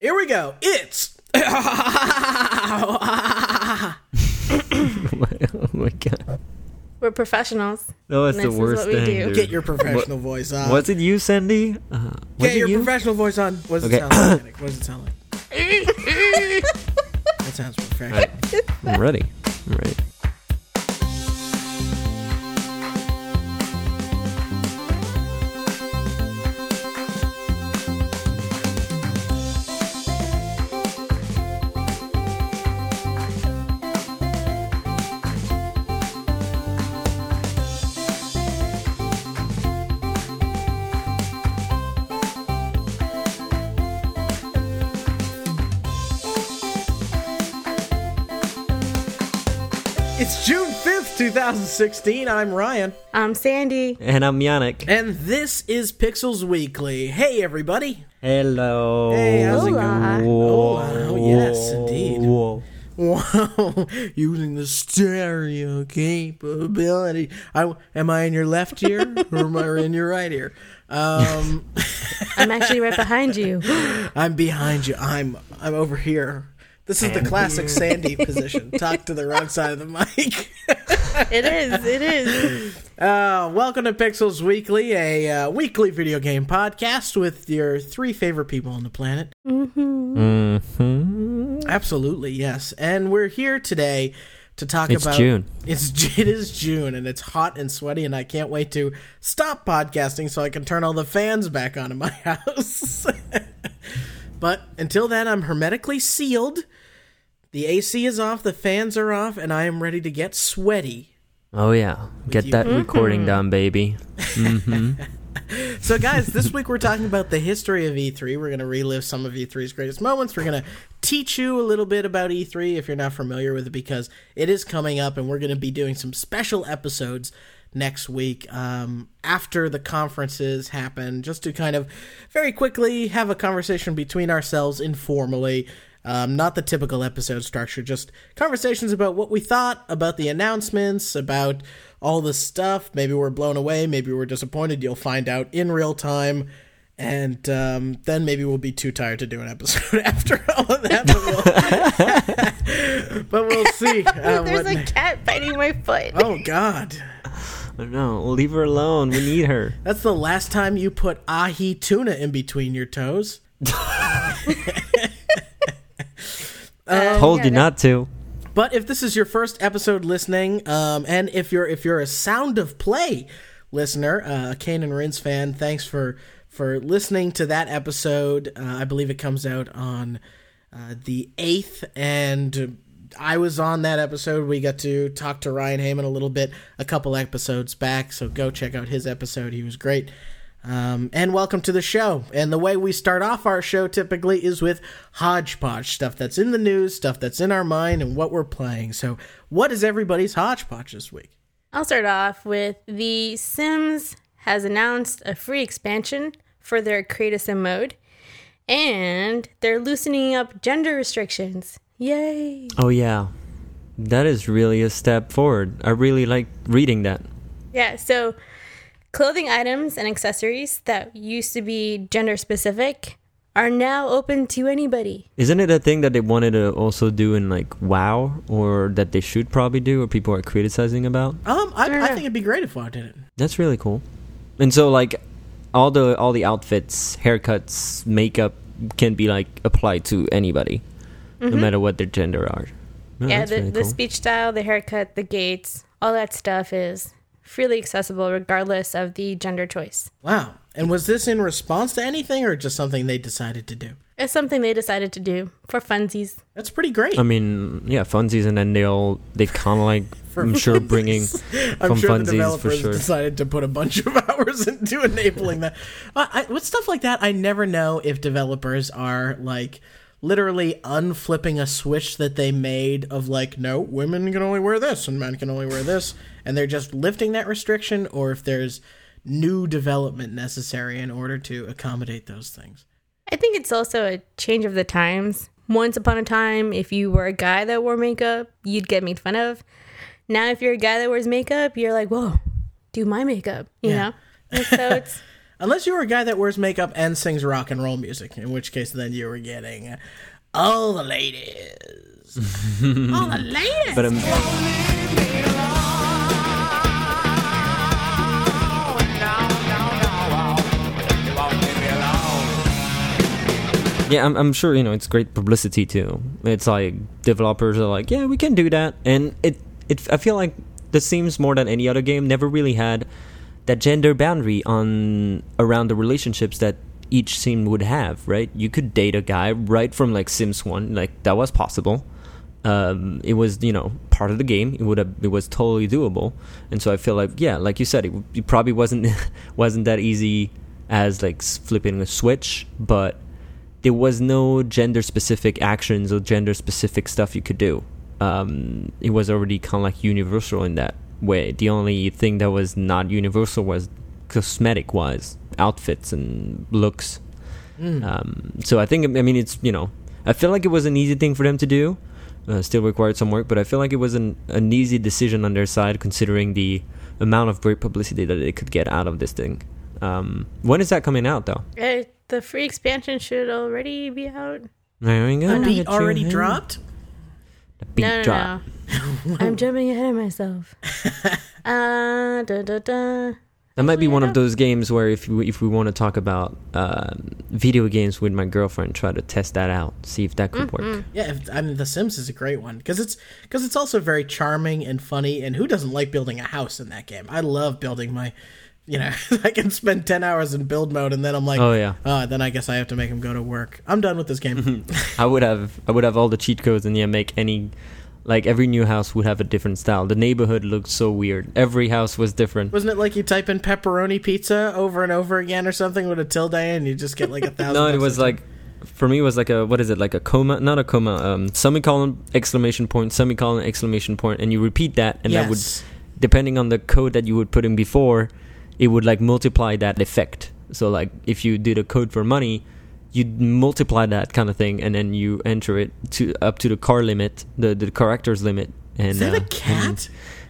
Here we go. It's. oh my god. We're professionals. No, that's This the is worst what we thing. do. dude. Get your professional voice on. Was it you, Sandy? Uh, was Get it your you? professional voice on. What does Okay. it sound like? Nick? What does it sound like? that sounds professional. Right. I'm ready. I'm ready. 2016. I'm Ryan. I'm Sandy. And I'm Yannick. And this is Pixels Weekly. Hey, everybody. Hello. Hey, how's it Hola. going? Oh, yes, indeed. Whoa. Wow, using the stereo capability. I, am I in your left ear or am I in your right ear? Um, I'm actually right behind you. I'm behind you. I'm I'm over here. This is the classic Sandy position. Talk to the wrong side of the mic. It is. It is. Uh, welcome to Pixels Weekly, a uh, weekly video game podcast with your three favorite people on the planet. Mm-hmm. Absolutely, yes. And we're here today to talk It's about June. It's it is June and it's hot and sweaty and I can't wait to stop podcasting so I can turn all the fans back on in my house. but until then I'm hermetically sealed. The AC is off, the fans are off, and I am ready to get sweaty. Oh yeah. Get you. that recording done, baby. Mm-hmm. So, guys, this week we're talking about the history of E3. We're going to relive some of E3's greatest moments. We're going to teach you a little bit about E3 if you're not familiar with it because it is coming up, and we're going to be doing some special episodes next week um, after the conferences happen, just to kind of very quickly have a conversation between ourselves informally. Um, not the typical episode structure, just conversations about what we thought, about the announcements, about all the stuff. Maybe we're blown away, maybe we're disappointed. You'll find out in real time. And um, then maybe we'll be too tired to do an episode after all of that. But we'll, but we'll see. Uh, There's what- a cat biting my foot. oh, God. No, leave her alone. We need her. That's the last time you put ahi tuna in between your toes. Uh, Told yeah, you that- not to. But if this is your first episode listening, um, and if you're if you're a Sound of Play listener, uh, a Kane and Rins fan, thanks for for listening to that episode. Uh, I believe it comes out on uh, the eighth, and I was on that episode. We got to talk to Ryan Heyman a little bit a couple episodes back, so go check out his episode. He was great. Um, and welcome to the show. And the way we start off our show typically is with hodgepodge stuff that's in the news, stuff that's in our mind, and what we're playing. So, what is everybody's hodgepodge this week? I'll start off with The Sims has announced a free expansion for their Create a Sim mode, and they're loosening up gender restrictions. Yay! Oh yeah. That is really a step forward. I really like reading that. Yeah, so clothing items and accessories that used to be gender specific are now open to anybody. Isn't it a thing that they wanted to also do in like WoW, or that they should probably do, or people are criticizing about? Um, I, I Yeah. think it'd be great if I did it. That's really cool. And so like all the all the outfits, haircuts, makeup can be like applied to anybody, no matter what their gender are. Oh, Mm-hmm. yeah, the, really the cool. speech style, the haircut, the gaits, all that stuff is freely accessible regardless of the gender choice. Wow. And was this in response to anything or just something they decided to do? It's something they decided to do for funsies. That's pretty great. I mean, yeah, funsies, and then they'll they kind of like I'm sure bringing I'm from sure the funsies for developers sure. decided to put a bunch of hours into enabling that. Uh, I, with stuff like that, I never know if developers are like literally unflipping a switch that they made of like, no, women can only wear this and men can only wear this, and they're just lifting that restriction, or if there's new development necessary in order to accommodate those things. I think it's also a change of the times. Once upon a time, if you were a guy that wore makeup, you'd get made fun of. Now, if you're a guy that wears makeup, you're like, whoa, do my makeup, you Yeah. know? And so it's Unless you were a guy that wears makeup and sings rock and roll music, in which case then you were getting all the ladies. all the ladies. But um, yeah, I'm, I'm sure you know it's great publicity too. It's like developers are like, yeah, we can do that, and it it I feel like The Sims more than any other game never really had that gender boundary on around the relationships that each sim would have. Right, you could date a guy right from like Sims One, like that was possible. Um, it was you know part of the game. It would have it was totally doable, and so I feel like yeah, like you said, it, it probably wasn't wasn't that easy as like flipping a switch, but there was no gender specific actions or gender specific stuff you could do. Um, it was already kind of like universal in that way. The only thing that was not universal was cosmetic wise, outfits and looks. Um, so I think I mean it's you know I feel like it was an easy thing for them to do. Uh, still required some work, but I feel like it was an an easy decision on their side considering the amount of great publicity that they could get out of this thing. Um, when is that coming out though? Uh, the free expansion should already be out. There we go. the beat already dropped? The beat no, no, drop. no. I'm jumping ahead of myself. uh, da, da, da. That might be one of those games where if we, if we want to talk about um, video games with my girlfriend, try to test that out, see if that could work. Yeah, if, I mean, The Sims is a great one because it's because it's also very charming and funny. And who doesn't like building a house in that game? I love building my, you know, I can spend ten hours in build mode, and then I'm like, Oh yeah, oh, then I guess I have to make him go to work. I'm done with this game. I would have I would have all the cheat codes and yeah, make any like every new house would have a different style. The neighborhood looked so weird. Every house was different. Wasn't it like you type in pepperoni pizza over and over again or something with a tilde, and you just get like a thousand? No, it was like for me it was like a what is it like a comma not a comma um semicolon exclamation point semicolon exclamation point and you repeat that and that would depending on the code that you would put in before, it would like multiply that effect. So like if you did a code for money, you'd multiply that kind of thing, and then you enter it to up to the car limit, the the characters limit. And Is that uh, a cat?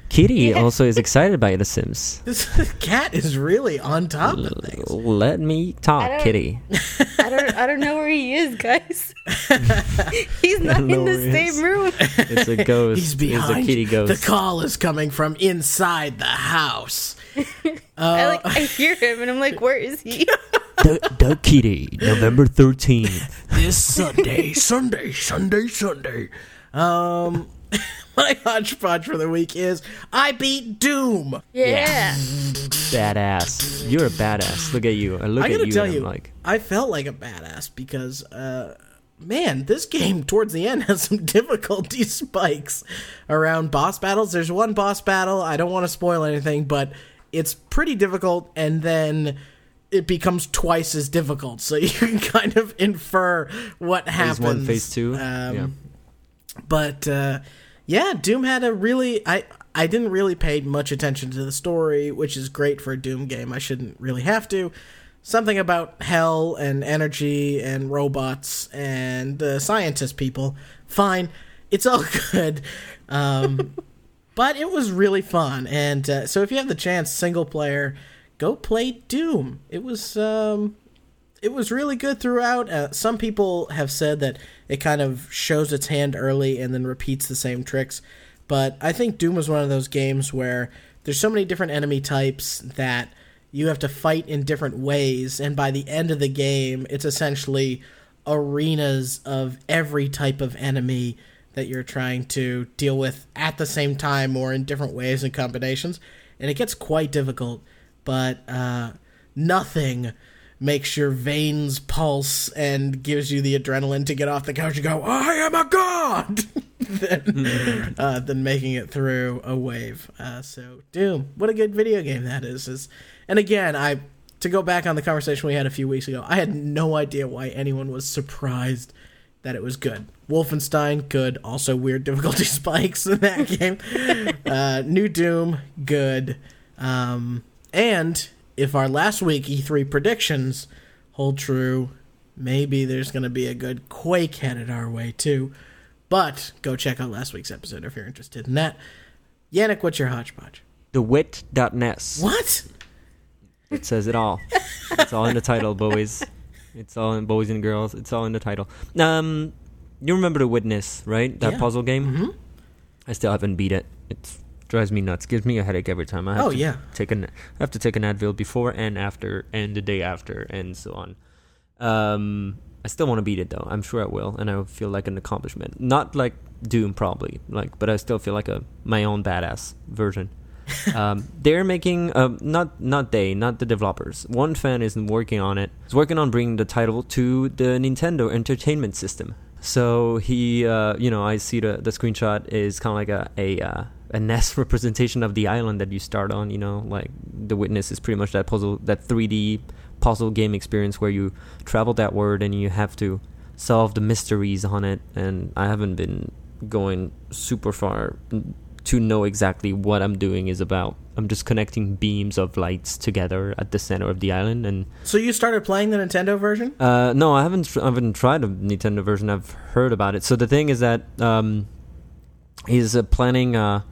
Kitty Yeah. also is excited by The Sims. This cat is really on top of things. Let me talk, don't- Kitty. I don't I don't know where he is, guys. He's not in the where he is. same room. It's a ghost. He's It's behind. a kitty ghost. The call is coming from inside the house. I like I hear him and I'm like, where is he? The, the kitty, November thirteenth. this Sunday, Sunday, Sunday, Sunday. Um, my hodgepodge for the week is I beat Doom. Yeah. Badass. You're a badass. Look at you. I look I gotta you tell and I'm you, like, I felt like a badass because, uh, man, this game towards the end has some difficulty spikes around boss battles. There's one boss battle. I don't want to spoil anything, but it's pretty difficult, and then it becomes twice as difficult. So you can kind of infer what happens. phase one, phase two. Um, yeah. but uh, yeah, Doom had a really I I didn't really pay much attention to the story, which is great for a Doom game. I shouldn't really have to. Something about hell and energy and robots and uh, scientist people. Fine, it's all good. Um, but it was really fun, and uh, so if you have the chance, single player, go play Doom. It was um, it was really good throughout. Uh, some people have said that it kind of shows its hand early and then repeats the same tricks. But I think Doom was one of those games where there's so many different enemy types that you have to fight in different ways, and by the end of the game, it's essentially arenas of every type of enemy that you're trying to deal with at the same time or in different ways and combinations. And it gets quite difficult, but uh, nothing makes your veins pulse and gives you the adrenaline to get off the couch and go, I am a god! than, uh, than making it through a wave. Uh, so, Doom, what a good video game that is. is. And again, I to go back on the conversation we had a few weeks ago, I had no idea why anyone was surprised that it was good. Wolfenstein, good. Also, weird difficulty spikes in that game. uh, New Doom, good. Um, and if our last week E3 predictions hold true, maybe there's going to be a good Quake headed our way too. But go check out last week's episode if you're interested in that. Yannick, what's your hodgepodge? the wit.nes. What? It says it all. it's all in the title, boys. It's all in boys and girls. It's all in the title. Um, you remember the Witness, right? That Yeah. puzzle game. Mhm. I still haven't beat it. It drives me nuts. Gives me a headache every time. I have Oh, to yeah. take an I have to take an Advil before and after and the day after and so on. Um, I still want to beat it though. I'm sure I will, and I feel like an accomplishment. Not like Doom, probably like, but I still feel like a my own badass version. um, they're making uh, not not they, not the developers. One fan is working on it. He's working on bringing the title to the Nintendo Entertainment System. So he, uh, you know, I see the the screenshot is kind of like a a uh, a NES representation of the island that you start on. You know, like the Witness is pretty much that puzzle, that 3D puzzle game experience where you travel that world and you have to solve the mysteries on it. And I haven't been going super far to know exactly what I'm doing is about. I'm just connecting beams of lights together at the center of the island and So you started playing the Nintendo version? uh, no, I haven't. I haven't tried a Nintendo version. I've heard about it. So the thing is that um, he's uh, planning. Uh,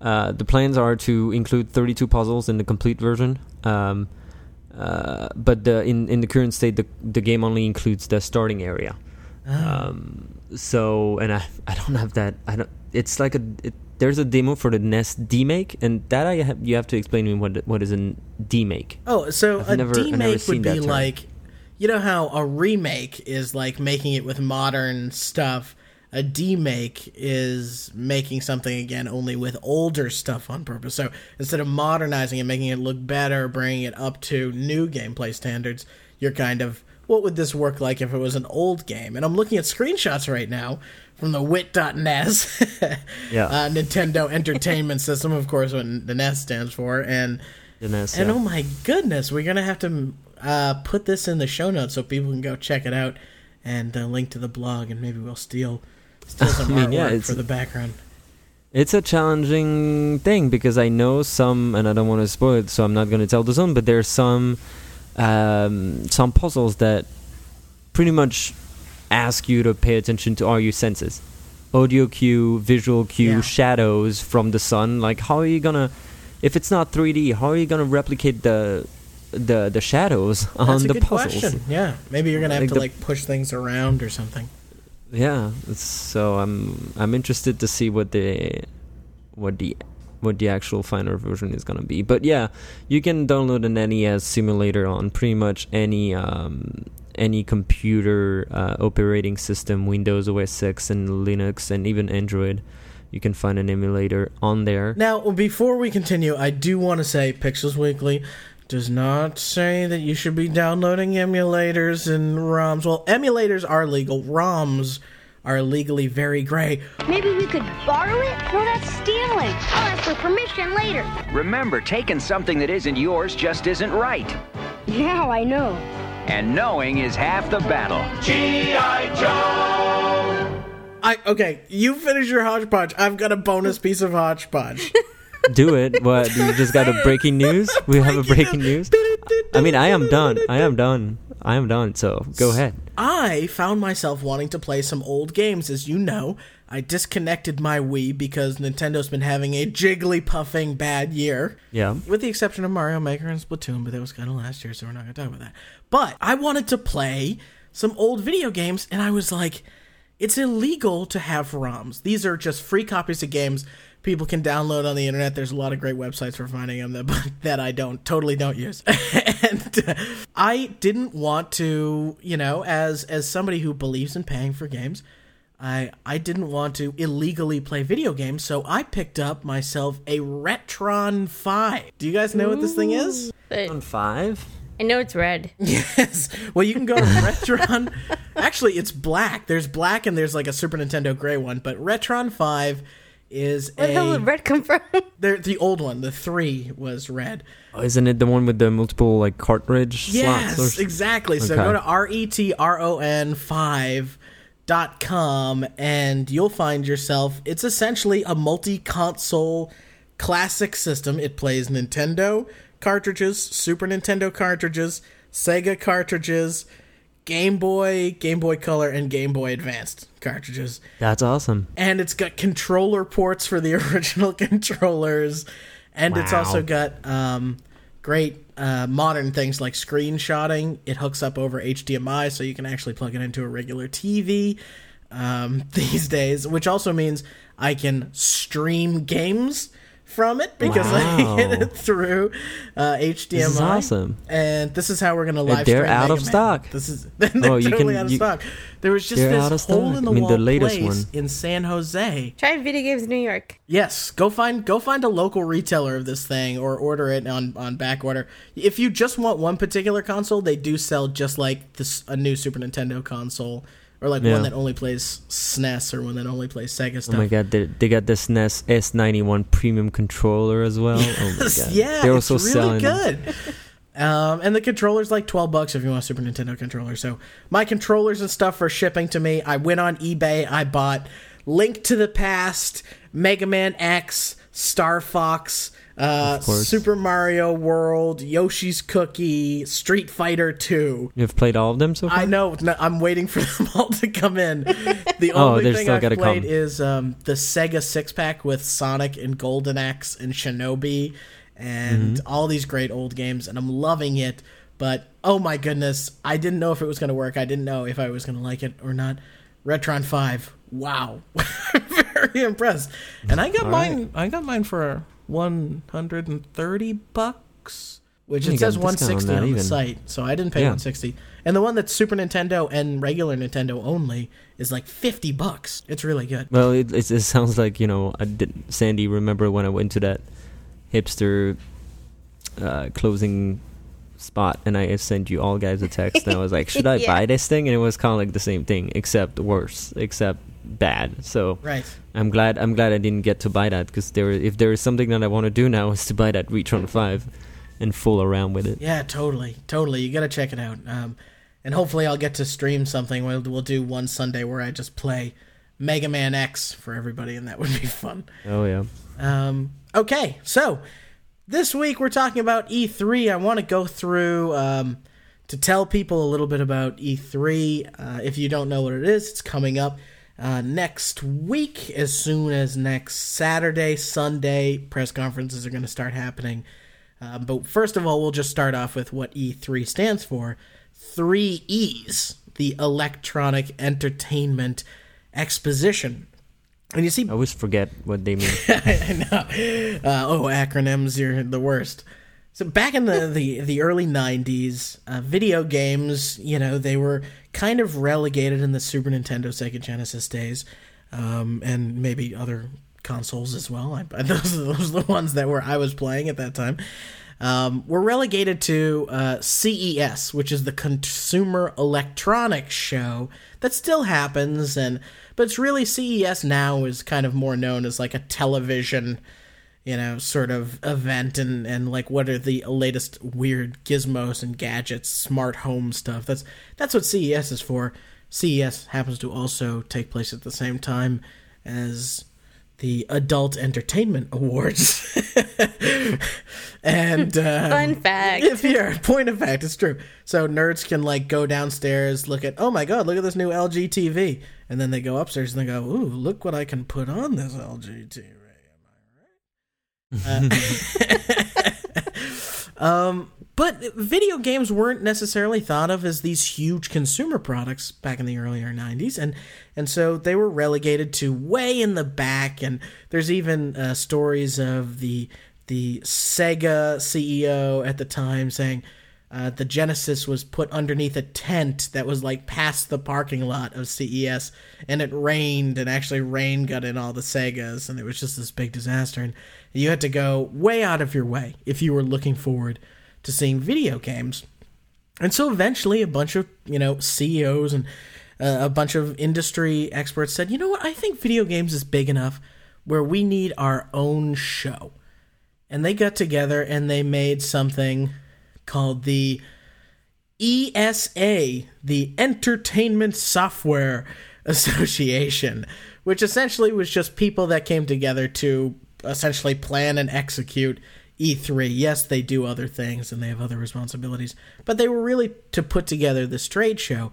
uh, the plans are to include 32 puzzles in the complete version. Um, uh, but the, in in the current state, the the game only includes the starting area. Um, so and I I don't have that. I don't. It's like a. It, there's a demo for the NES demake, and that I have, you have to explain to me what what is a demake. Oh, so I've a never- I've never remake would be like, you know how a remake is like making it with modern stuff. A demake is making something again only with older stuff on purpose. So instead of modernizing it, making it look better, bringing it up to new gameplay standards, you're kind of what would this work like if it was an old game? And I'm looking at screenshots right now from the wit.nes Yeah. uh, Nintendo Entertainment System, of course, what the NES stands for, and NES, and yeah. oh my goodness, we're gonna have to uh, put this in the show notes so people can go check it out and uh, link to the blog, and maybe we'll steal steal some I mean, yeah, it's- for the background. It's a challenging thing because I know some, and I don't want to spoil it, so I'm not going to tell the zone. But there's some um, some puzzles that pretty much ask you to pay attention to all your senses, audio cue, visual cue, Yeah. shadows from the sun. Like, how are you gonna, if it's not 3D, how are you gonna replicate the the the shadows on That's a the good puzzles? question. Yeah, maybe you're gonna have Like to like push things around or something. Yeah, so I'm I'm interested to see what the what the what the actual final version is gonna be. But yeah, you can download an NES simulator on pretty much any um, any computer uh, operating system, Windows OS X and Linux and even Android. You can find an emulator on there. Now, before we continue, I do want to say Pixels Weekly does not say that you should be downloading emulators and ROMs. Well, emulators are legal. ROMs are legally very gray. Maybe we could borrow it? No, that's stealing. I'll ask for permission later. Remember, taking something that isn't yours just isn't right. Now I know. And knowing is half the battle. G.I. Joe! I okay, you finish your hodgepodge. I've got a bonus piece of hodgepodge. Do it. What? You just got a breaking news? We have a breaking news? I mean, I am done. I am done. I am done. So go ahead. I found myself wanting to play some old games. As you know, I disconnected my Wii because Nintendo's been having a jiggly puffing bad year. Yeah. With the exception of Mario Maker and Splatoon, but that was kind of last year, so we're not going to talk about that. But I wanted to play some old video games, and I was like, it's illegal to have ROMs. These are just free copies of games people can download on the internet. There's a lot of great websites for finding them that, that I don't totally don't use. and uh, I didn't want to, you know, as as somebody who believes in paying for games, I I didn't want to illegally play video games, so I picked up myself a Retron 5. Do you guys know what this thing is? But On five? I know it's red. Yes. Well, you can go to Retron. Actually, it's black. There's black and there's like a Super Nintendo gray one, but Retron 5 is Where the hell a did red come from? they're- the old one. The 3 was red. Oh, isn't it the one with the multiple like cartridge Yes, slots? or- exactly. So Okay. go to R E T R O N 5 dot com and you'll find yourself it's essentially a multi-console classic system it plays nintendo cartridges super nintendo cartridges sega cartridges game boy game boy color and game boy advanced cartridges. That's awesome. and it's got controller ports for the original controllers. And it's also got um, great uh, modern things like screenshotting, it hooks up over HDMI, so you can actually plug it into a regular TV um, these days, which also means I can stream games from it because Wow. I get it through uh, HDMI. This is awesome. And this is how we're gonna live. they're stream out Mega of Man. stock. This is they're Oh, you totally can- out of you- stock. There was just They're this out of hole stock. in the I mean, wall the latest place one. in San Jose. Try Video Games New York. Yes, go find go find a local retailer of this thing or order it on on back order. If you just want one particular console, they do sell just like this a new Super Nintendo console or like Yeah. one that only plays SNES or one that only plays Sega stuff. Oh my god, they, they got this NES S91 premium controller as well. Oh my god. yeah, They're it's also really selling good. um, and the controller's like twelve bucks if you want a Super Nintendo controller. So my controllers and stuff are shipping to me. I went on eBay. I bought Link to the Past, Mega Man X, Star Fox, uh. Super Mario World, Yoshi's Cookie, Street Fighter Two. You've played all of them so far? I know. no, I'm waiting for them all to come in. The Oh, only they're thing I've played come. is um, the Sega six pack with Sonic and Golden Axe and Shinobi and Mm-hmm. all these great old games, and I'm loving it. But oh my goodness, I didn't know if it was going to work. I didn't know if I was going to like it or not. Retron Five, wow, very impressed. And I got All mine. I got mine for 130 bucks. Which You it says a discount on 160 on the site, so I didn't pay Yeah. 160. And the one that's Super Nintendo and regular Nintendo only is like 50 bucks. It's really good. Well, it, it, it sounds like, you know, I didn't Sandy, remember when I went to that hipster uh, closing spot and I sent you all guys a text and I was like, should I Yeah. buy this thing? And it was kind of like the same thing, except worse, except bad. So Right. I'm glad I'm glad I didn't get to buy that because there if there is something that I want to do now is to buy that Retron Five and fool around with it. Yeah, totally, totally. You gotta check it out. Um, and hopefully I'll get to stream something. We'll we'll do one Sunday where I just play Mega Man X for everybody, and that would be fun. Oh yeah. Um, okay, so this week we're talking about E3. I want to go through um, to tell people a little bit about E3. Uh, if you don't know what it is, it's coming up uh, next week, as soon as next Saturday, Sunday. Press conferences are going to start happening. Uh, but first of all, we'll just start off with what E3 stands for. Three E's: the Electronic Entertainment Exposition. And you see, I always forget what they mean. I know. Uh, oh, acronyms, you're the worst. So back in the, the, the early 90s, uh, video games, you know, they were kind of relegated in the Super Nintendo, Sega Genesis days, um, and maybe other consoles as well. I, those, those are the ones that were I was playing at that time. Um, were relegated to uh, CES, which is the Consumer Electronics Show that still happens, and but it's really CES now is kind of more known as like a television you know, sort of event and, and like what are the latest weird gizmos and gadgets, smart home stuff. That's that's what CES is for. CES happens to also take place at the same time as the Adult Entertainment Awards. and uh, Fun fact. if you're point of fact, it's true. So nerds can like go downstairs, look at oh my god, look at this new LG TV, and then they go upstairs and they go, ooh, look what I can put on this LG TV. Am I right? Uh, um, but video games weren't necessarily thought of as these huge consumer products back in the earlier 90s and and so they were relegated to way in the back and there's even uh, stories of the the Sega CEO at the time saying uh, the Genesis was put underneath a tent that was like past the parking lot of CES, and it rained, and actually rain got in all the Segas, and it was just this big disaster. And you had to go way out of your way if you were looking forward to seeing video games. And so eventually, a bunch of you know CEOs and uh, a bunch of industry experts said, you know what, I think video games is big enough where we need our own show. And they got together and they made something called the ESA, the Entertainment Software Association, which essentially was just people that came together to essentially plan and execute E3. Yes, they do other things and they have other responsibilities, but they were really to put together this trade show.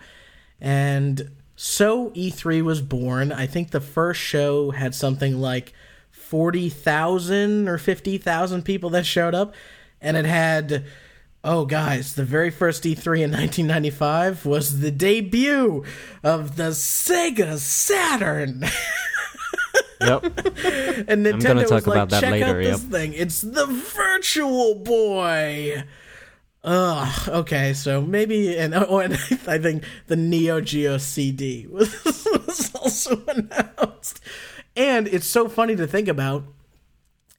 And so E3 was born. I think the first show had something like 40,000 or 50,000 people that showed up, and it had Oh, guys, the very first E3 in 1995 was the debut of the Sega Saturn. Yep. And Nintendo gonna was talk like, about that check later, out this yep. thing. It's the Virtual Boy. Ugh. Okay, so maybe and oh, and I think the Neo Geo CD was, was also announced, and it's so funny to think about.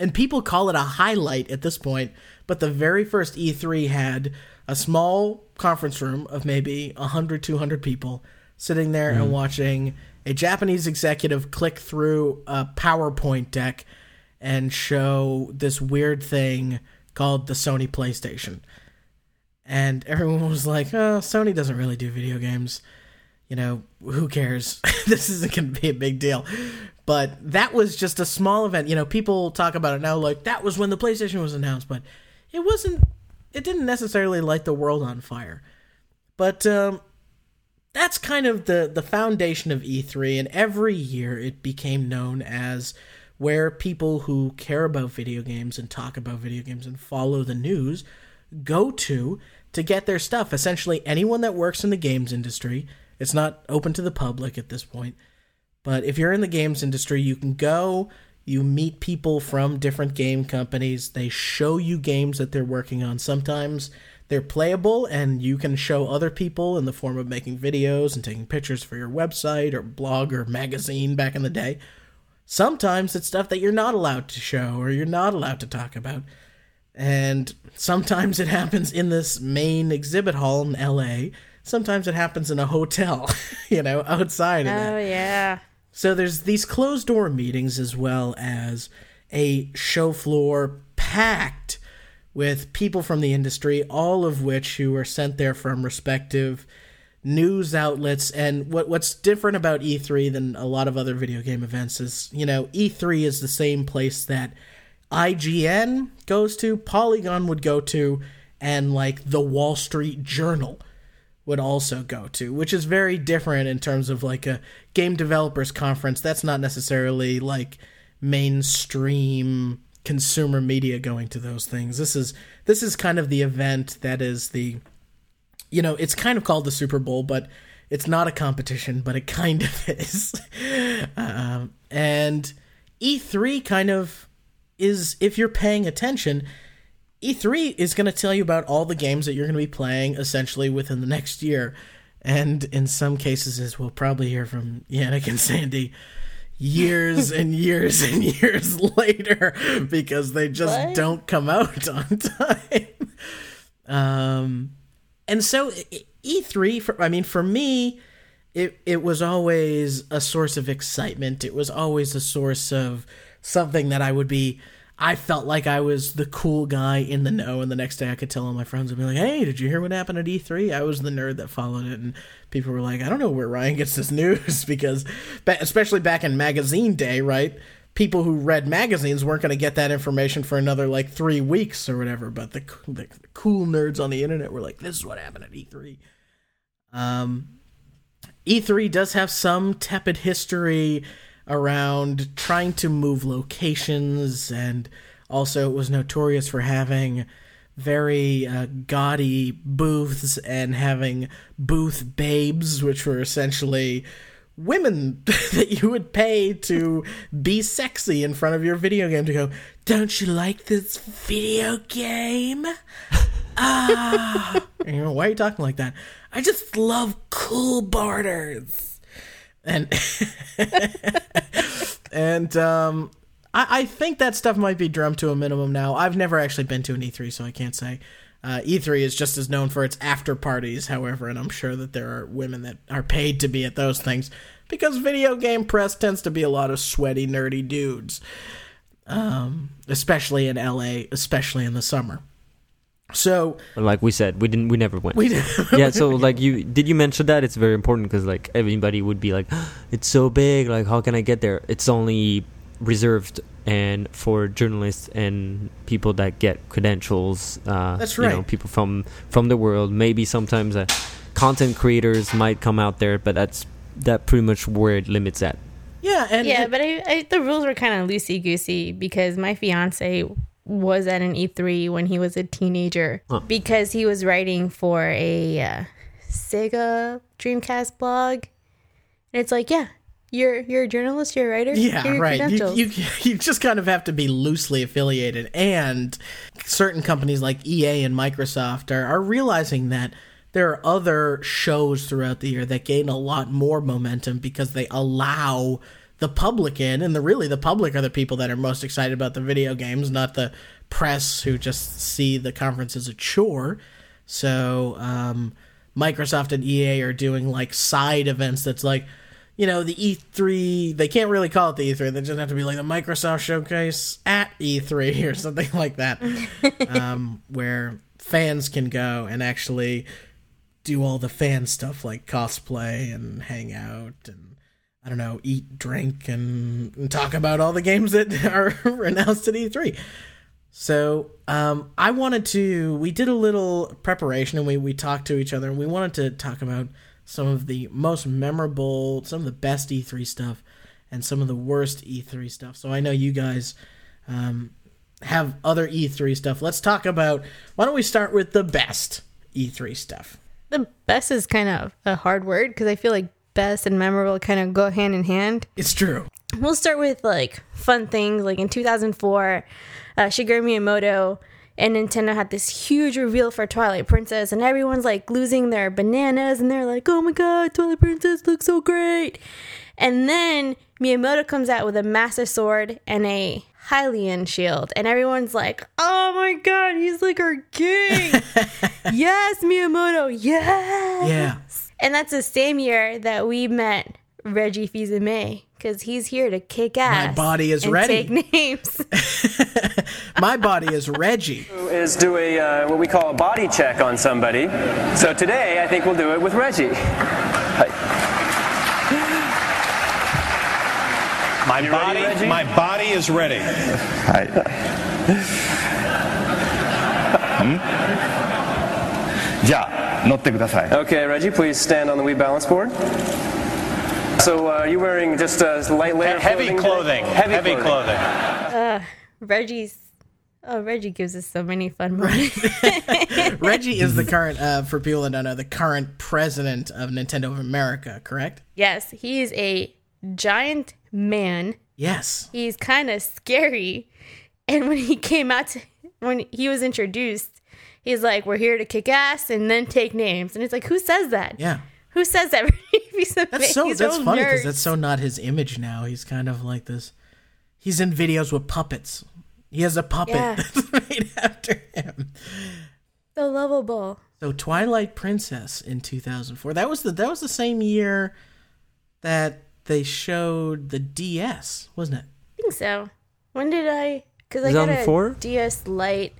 And people call it a highlight at this point, but the very first E3 had a small conference room of maybe 100, 200 people sitting there and mm. watching a Japanese executive click through a PowerPoint deck and show this weird thing called the Sony PlayStation. And everyone was like, oh, Sony doesn't really do video games. You know, who cares? this isn't going to be a big deal. But that was just a small event. You know, people talk about it now like that was when the PlayStation was announced, but it wasn't, it didn't necessarily light the world on fire. But um, that's kind of the the foundation of E3 and every year it became known as where people who care about video games and talk about video games and follow the news go to to get their stuff essentially anyone that works in the games industry it's not open to the public at this point but if you're in the games industry you can go you meet people from different game companies they show you games that they're working on sometimes they're playable and you can show other people in the form of making videos and taking pictures for your website or blog or magazine back in the day. Sometimes it's stuff that you're not allowed to show or you're not allowed to talk about. And sometimes it happens in this main exhibit hall in LA. Sometimes it happens in a hotel, you know, outside of oh, that. Oh yeah. So there's these closed door meetings as well as a show floor packed with people from the industry, all of which who are sent there from respective news outlets. And what what's different about E3 than a lot of other video game events is, you know, E3 is the same place that IGN goes to, Polygon would go to, and like the Wall Street Journal would also go to, which is very different in terms of like a game developers conference. That's not necessarily like mainstream consumer media going to those things. This is this is kind of the event that is the you know, it's kind of called the Super Bowl, but it's not a competition, but it kind of is. um, and E3 kind of is, if you're paying attention, E3 is going to tell you about all the games that you're going to be playing essentially within the next year. And in some cases, as we'll probably hear from Yannick and Sandy, years and years and years later because they just What? don't come out on time. Um, and so E- E3, for, I mean, for me, it it was always a source of excitement. It was always a source of something that I would be. I felt like I was the cool guy in the know, and the next day I could tell all my friends and be like, "Hey, did you hear what happened at E3?" I was the nerd that followed it, and people were like, "I don't know where Ryan gets this news," because, especially back in magazine day, right? People who read magazines weren't going to get that information for another like three weeks or whatever. But the, the cool nerds on the internet were like, "This is what happened at E3." Um, E3 does have some tepid history around trying to move locations, and also it was notorious for having very uh, gaudy booths and having booth babes, which were essentially women that you would pay to be sexy in front of your video game to go, Don't you like this video game? ah. And you're, why are you talking like that? I just love cool barters. And and um I, I think that stuff might be drummed to a minimum now. I've never actually been to an E3, so I can't say. Uh, E3 is just as known for its after parties, however, and I'm sure that there are women that are paid to be at those things because video game press tends to be a lot of sweaty, nerdy dudes, um, especially in LA, especially in the summer. So like we said, we didn't. We never went. we yeah. So like you did you mention that it's very important because like everybody would be like, it's so big. Like how can I get there? It's only reserved and for journalists and people that get credentials. Uh, That's You know, right. people from from the world. Maybe sometimes uh, content creators might come out there, but that's that pretty much where it limits at. yeah, and Yeah, and- but I, I, the rules were kind of loosey goosey because my fiance was at an E3 when he was a teenager because he was writing for a uh, Sega Dreamcast blog. And it's like, yeah, you're you're a journalist, you're a writer. Yeah, your right. You, you you just kind of have to be loosely affiliated, and certain companies like EA and Microsoft are, are realizing that there are other shows throughout the year that gain a lot more momentum because they allow the public in, and the really the public are the people that are most excited about the video games, not the press who just see the conference as a chore. So um, Microsoft and EA are doing like side events that's like, you know, the E3. They can't really call it the E3. They just have to be like the Microsoft showcase at E3 or something like that, um, where fans can go and actually do all the fan stuff like cosplay and hang out and I don't know, eat, drink, and, and talk about all the games that are announced at E3. So um, I wanted to. We did a little preparation and we we talked to each other and we wanted to talk about some of the most memorable, some of the best E3 stuff, and some of the worst E3 stuff. So I know you guys um, have other E3 stuff. Let's talk about. Why don't we start with the best E3 stuff? the best is kind of a hard word because I feel like best and memorable kind of go hand in hand. It's true. We'll start with like fun things. Like in 2004, uh, Shigeru Miyamoto and Nintendo had this huge reveal for Twilight Princess, and everyone's like losing their bananas, and they're like, "Oh my god, Twilight Princess looks so great!" And then Miyamoto comes out with a massive sword and a Hylian shield, and everyone's like, "Oh my god, he's like our king!" yes, Miyamoto, yes. Yeah. And that's the same year that we met Reggie Fils May because he's here to kick ass. My body is ready. Take names. My body is Reggie. Is do a uh, what we call a body check on somebody. So today, I think we'll do it with Reggie. Hi. My you body, ready, my body is ready. Hi. hmm? Yeah. 乗ってください。 Okay, Reggie, please stand on the Wii balance board. So uh, are you wearing just uh, light layer Heavy clothing? clothing. Heavy, Heavy clothing. clothing. Reggie's. Oh, Reggie gives us so many fun moments. Reggie is the current, uh, for people that don't know, the current president of Nintendo of America, correct? yes, he is a giant man. Yes. He's kind of scary. And when he came out, to, when he was introduced, he's like, "We're here to kick ass and then take names." And it's like, who says that? Yeah. Who says that? He's a- That's so he's that's funny because that's so not his image now. He's kind of like this. He's in videos with puppets. He has a puppet Yeah. that's made after him. so lovable. So Twilight Princess in 2004. That was the that was the same year that they showed the DS, wasn't it? I think so. When did I? Because I got a 2004? DS Lite.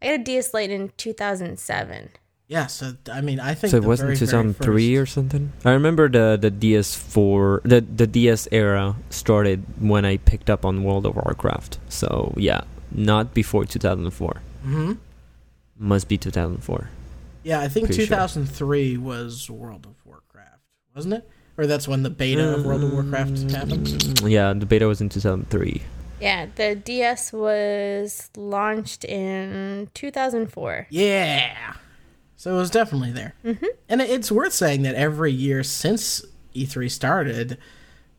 I got a DS Lite in 2007. Yeah. So I mean, I think So it wasn't very, very 2003 or something. I remember the the DS4, the the DS era started when I picked up on World of Warcraft. So yeah, not before 2004. Mhm. Must be 2004. Yeah, I think Pretty sure. 2003 was World of Warcraft, wasn't it? Or that's when the beta of World of Warcraft happened. Yeah, the beta was in 2003. Yeah, the DS was launched in 2004. Yeah. So it was definitely there. Mm-hmm. And it's worth saying that every year since E3 started,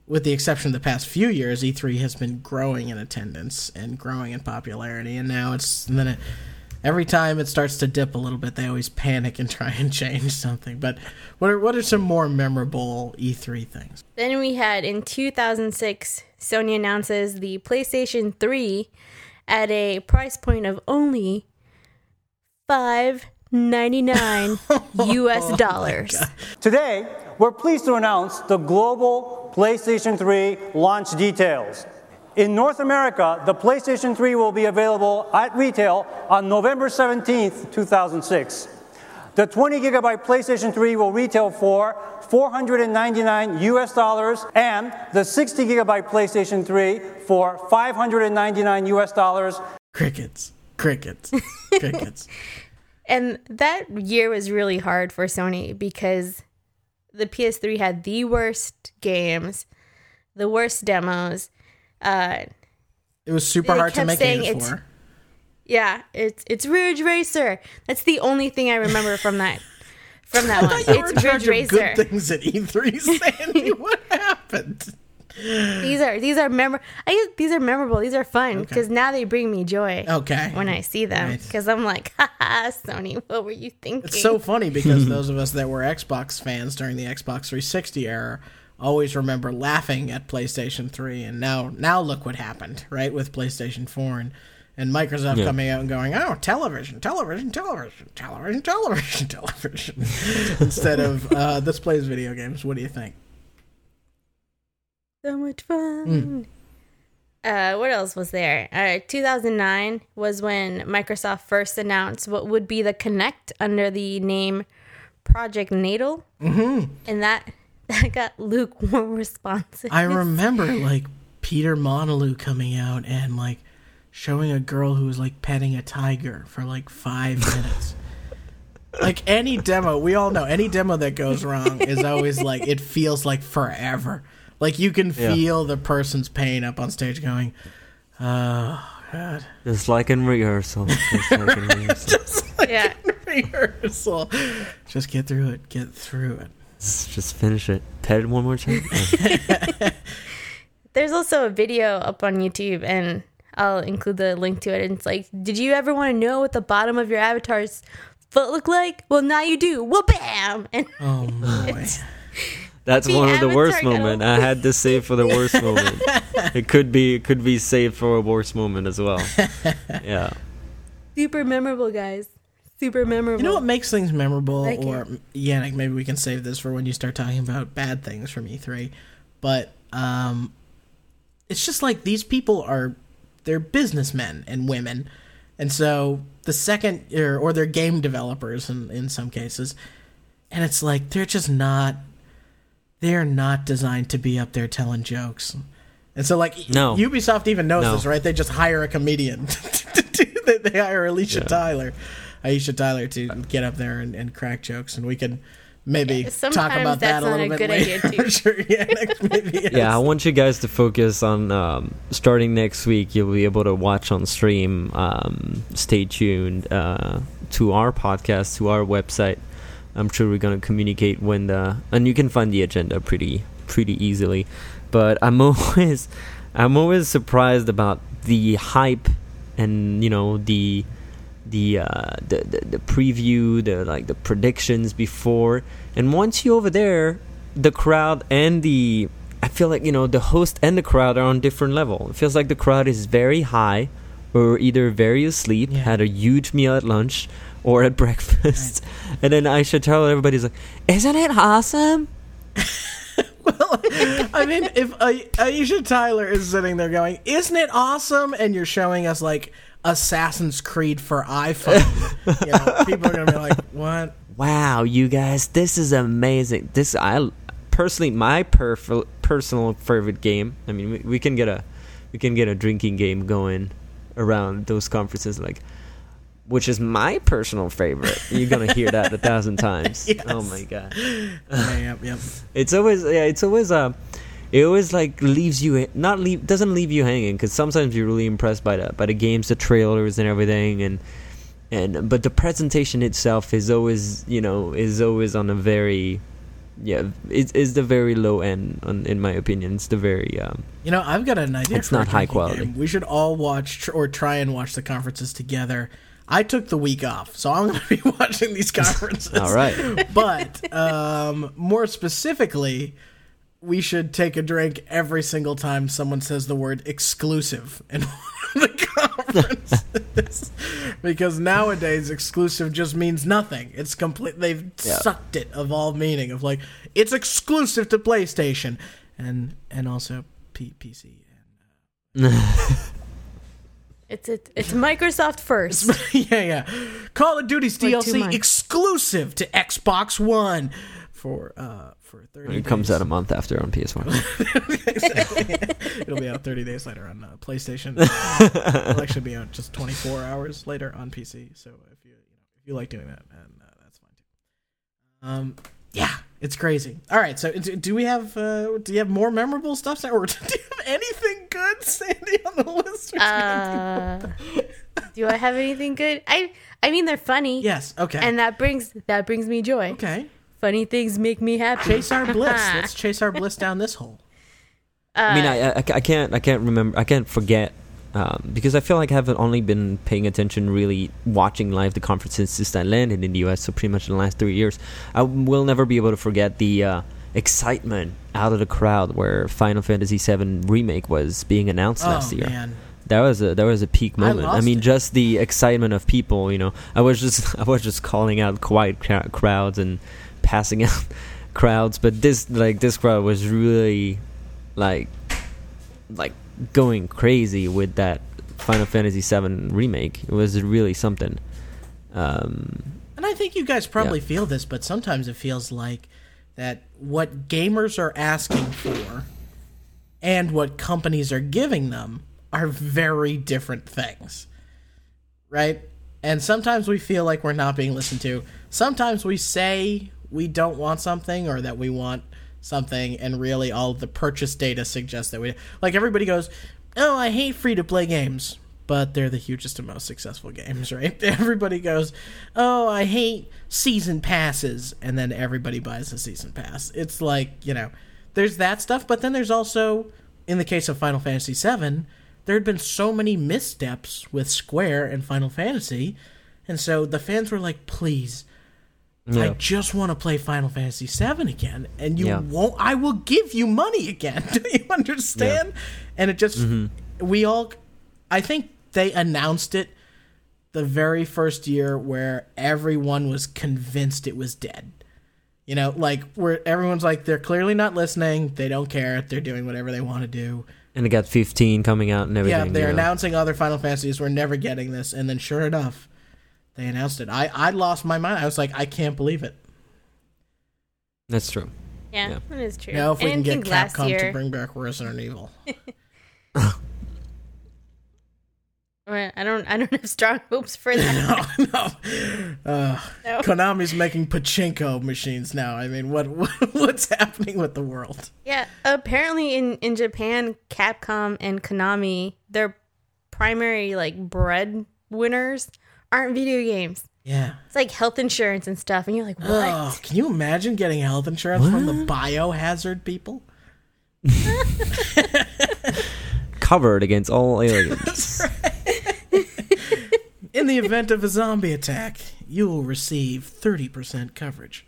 with the exception of the past few years, E3 has been growing in attendance and growing in popularity. And now it's and then it, every time it starts to dip a little bit, they always panic and try and change something. But what are what are some more memorable E3 things? Then we had in 2006, Sony announces the PlayStation 3 at a price point of only 599 US dollars. Today, we're pleased to announce the global PlayStation 3 launch details. In North America, the PlayStation 3 will be available at retail on November 17th, 2006. The 20 gigabyte PlayStation 3 will retail for 499 US dollars and the 60 gigabyte PlayStation 3 for 599 US dollars Crickets. Crickets. Crickets. And that year was really hard for Sony because the PS3 had the worst games, the worst demos. Uh, It was super hard to make saying games it's- for. Yeah, it's it's Ridge Racer. That's the only thing I remember from that from that one. It's Ridge of good Racer. things at E3, Sandy. what happened? These are these are memor- I guess these are memorable. These are fun because now they bring me joy. Okay. When I see them, Right. because I'm like, haha, Sony, what were you thinking? It's so funny because those of us that were Xbox fans during the Xbox 360 era always remember laughing at PlayStation 3, and now now look what happened, right, with PlayStation 4 and and Microsoft Yeah. coming out and going, oh, television, television, television, television, television, television, instead of uh, this plays video games. What do you think? so much fun. Uh, what else was there? Uh, 2009 was when Microsoft first announced what would be the Kinect under the name Project Natal, mm-hmm. and that that got lukewarm responses. I remember like Peter Molyneux coming out and like showing a girl who was like petting a tiger for like five minutes. like any demo, we all know any demo that goes wrong is always like it feels like forever. Like you can Yeah. feel the person's pain up on stage going, "Oh God." Just like in rehearsal. Just like in rehearsal. yeah, Rehearsal. Just get through it. Get through it. Just just finish it. Pet it one more time. There's also a video up on YouTube, and I'll include the link to it. And it's like, did you ever want to know what the bottom of your avatar's foot looked like? Well, now you do. Well, bam! And Oh boy. That's The one of the worst avatar moment. I had to save for the worst moment. It could be it could be saved for a worse moment as well. Yeah. super memorable, guys. Super memorable. You know what makes things memorable, Like or yeah, like maybe we can save this for when you start talking about bad things from E3. But um, it's just like these people are they're businessmen and women, and so the second or, or they're game developers in in some cases, and it's like they're just not they're not designed to be up there telling jokes. And so, like, No. Ubisoft even knows No. this, right? They just hire a comedian. to do that. they hire Alicia Yeah. Tyler, Aisha Tyler, to get up there and, and crack jokes, and we can maybe Yeah, talk about that that's a not little a bit good later. idea, too. I'm sure, yeah, next, maybe. yes. Yeah, I want you guys to focus on um, starting next week. You'll be able to watch on stream. Um, stay tuned uh, to our podcast, to our website. I'm sure we're gonna communicate when the and you can find the agenda pretty pretty easily. But I'm always I'm always surprised about the hype and you know the the uh the, the the preview the like the predictions before and once you over there the crowd and the i feel like you know the host and the crowd are on different level it feels like the crowd is very high or either very asleep Yeah. had a huge meal at lunch or at breakfast and then i should tell everybody's like isn't it awesome well, I mean, if Aisha Tyler is sitting there going, "Isn't it awesome?" and you're showing us like Assassin's Creed for iPhone, you know, people are gonna be like, "What?" Wow you guys this is amazing this i personally my perf- personal favorite game i mean we, we can get a we can get a drinking game going around those conferences like which is my personal favorite you're gonna hear that a thousand times Yes. oh my god Yeah, yep, yep. it's always yeah it's always uh it always like leaves you not leave doesn't leave you hanging because sometimes you're really impressed by the by the games the trailers and everything and and but the presentation itself is always you know is always on a very yeah it is the very low end on, in my opinion it's the very um You know, I've got an idea. It's not high quality. game. We should all watch tr- or try and watch the conferences together. I took the week off, so I'm going to be watching these conferences. all right but um, more specifically, we should take a drink every single time someone says the word exclusive in the conferences. because nowadays, exclusive just means nothing. It's complete. They've Yeah. sucked it of all meaning of like it's exclusive to PlayStation and and also P- PC. it's it, it's Microsoft first. yeah, yeah. Call of Duty's two DLC exclusive to Xbox One for uh for thirty. it comes days. out a month after on ps1 It'll be out 30 days later on uh, PlayStation. It'll actually be out just 24 hours later on PC. So if you, you know, if you like doing that, and uh, that's fine too. Um, yeah, it's crazy. All right, so do, do we have uh, do you have more memorable stuff, Sa- or do you have anything good, Sandy, on the list? Do Uh, Do I have anything good? I I mean they're funny. Yes. Okay. And that brings that brings me joy. okay. Funny things make me happy. Chase our bliss. Let's chase our bliss down this hole. I mean, I, I, I can't I can't remember I can't forget um, because I feel like I haven't only been paying attention, really watching live the conferences since I landed in the US. So pretty much in the last three years, I will never be able to forget the uh, excitement out of the crowd where Final Fantasy VII remake was being announced last oh year. man. That was a that was a peak moment. I, lost mean, it. just the excitement of people. You know, I was just I was just calling out quiet cra- crowds and passing out crowds, but this like this crowd was really like like going crazy with that Final Fantasy VII remake. It was really something. Um, And I think you guys probably Yeah. feel this, but sometimes it feels like that what gamers are asking for and what companies are giving them are very different things. Right? And sometimes we feel like we're not being listened to. Sometimes we say we don't want something or that we want something and really all the purchase data suggests that we like everybody goes, "Oh, I hate free to play games." But they're the hugest and most successful games, right? Everybody goes, "Oh, I hate season passes," and then everybody buys a season pass. It's like, you know, there's that stuff, but then there's also in the case of Final Fantasy VII, there had been so many missteps with Square and Final Fantasy, and so the fans were like, "Please, I just want to play Final Fantasy VII again, and you Yeah. won't. I will give you money again. Do you understand? And it just mm-hmm. we all. I think they announced it the very first year where everyone was convinced it was dead. You know, like where everyone's like they're clearly not listening. They don't care. They're doing whatever they want to do. and it got 15 coming out and everything. Yeah, they're announcing other Final Fantasies. We're never getting this, and then sure enough, they announced it. I I lost my mind. I was like, I can't believe it. That's true. Yeah, Yeah. that is true. Now if we And can get Capcom year, to bring back Resident Evil. Well, I don't I don't have strong hopes for that. no, no. Uh, No. Konami's making pachinko machines now. I mean, what, what what's happening with the world? yeah, apparently in in Japan, Capcom and Konami, their primary like bread winners aren't video games. Yeah. It's like health insurance and stuff, and you're like, what? Oh, can you imagine getting health insurance from the biohazard people? Covered against all aliens. In the event of a zombie attack, you will receive 30% coverage.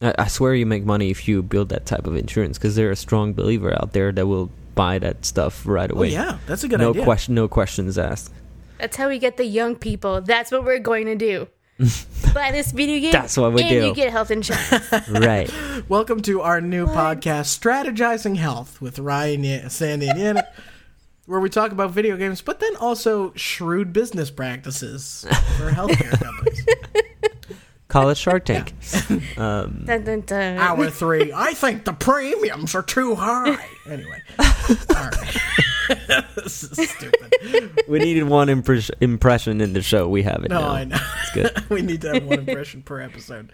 I, I swear you make money if you build that type of insurance because they're a strong believer out there that will buy that stuff right Oh, away. yeah, that's a good no idea. question, no questions asked. That's how we get the young people. That's what we're going to do. Buy this video game. That's what we and do. you get health insurance. right. Welcome to our new podcast, Strategizing Health, with Ryan, Ye- Sandy, and Yannick, where we talk about video games, but then also shrewd business practices for healthcare companies. Call it Shark Tank. Um, dun, dun, dun. Hour three, I think the premiums are too high. Anyway, all right. this is stupid. we needed one impres- impression in the show. We have it No, now. I know. It's good. we need to have one impression per episode.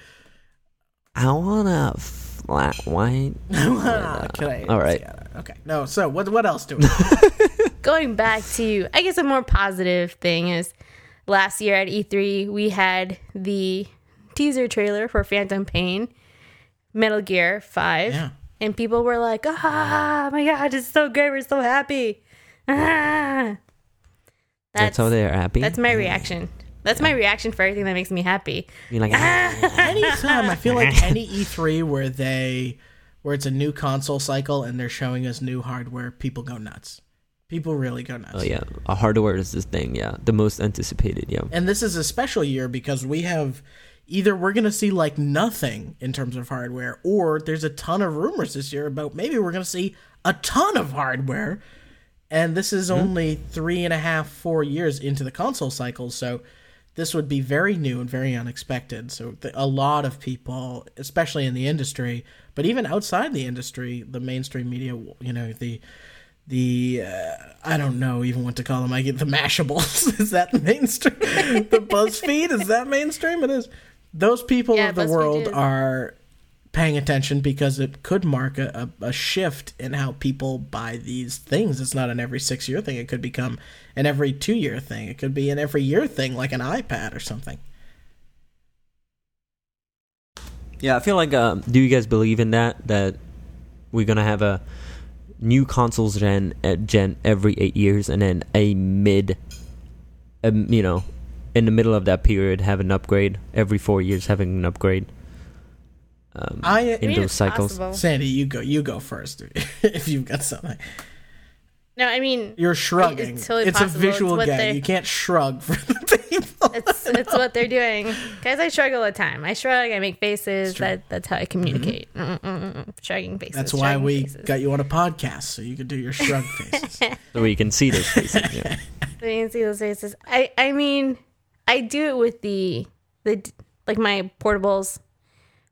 I want a flat white. Ah, can I- All right. yeah, Okay. No. So what? What else do we? going back to I guess a more positive thing is last year at E3 we had the teaser trailer for Phantom Pain, Metal Gear 5. Yeah. And people were like, "Ah, my god, it's so great. We're so happy." Ah. That's, how they're happy. That's my reaction. That's my reaction for everything that makes me happy. You're like, ah. Anytime I feel like any E3 where they, where it's a new console cycle and they're showing us new hardware, people go nuts. People really go nuts. oh yeah, a hardware is this thing. Yeah, the most anticipated. Yeah. And this is a special year because we have either we're going to see like nothing in terms of hardware, or there's a ton of rumors this year about maybe we're going to see a ton of hardware. And this is only three and a half, four years into the console cycle, so this would be very new and very unexpected. So th- a lot of people, especially in the industry, but even outside the industry, the mainstream media, you know, the the uh, I don't know even what to call them. I get the Mashables. is that mainstream? the BuzzFeed is that mainstream? It is. Those people Yeah, of the world is. are paying attention because it could mark a, a, a shift in how people buy these things. It's not an every six year thing. It could become an every two year thing. It could be an every year thing, like an iPad or something. Yeah, I feel like. Uh, do you guys believe in that? That we're gonna have a new consoles gen uh, gen every eight years, and then a mid, um, you know, in the middle of that period, have an upgrade every four years, having an upgrade. Um, I- in I mean, those it's cycles. possible. Sandy, you go. You go first if you've got something. No, I mean You're shrugging. It's totally a possible. It's visual what gag. You can't shrug for the people. it's it's what they're doing. Guys, I shrug all the time. I shrug. I make faces. That that's how I communicate. Mm, mm, mm, mm. Shrugging faces. That's why we faces. got you on a podcast so you can do your shrug faces. so we can see those faces. Yeah. So you can see those faces. I I mean, I do it with the the like my portables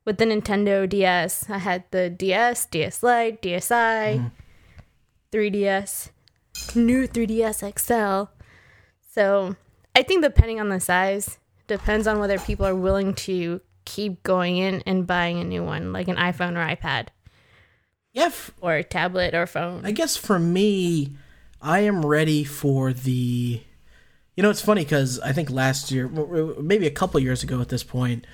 with the Nintendo DS. I had the DS, DS Lite, DSi, 3DS, mm-hmm. new 3DS XL. So I think depending on the size, depends on whether people are willing to keep going in and buying a new one, like an iPhone or iPad yeah, f- or a tablet or phone. I guess for me, I am ready for the. You know, it's funny because I think last year, maybe a couple years ago at this point,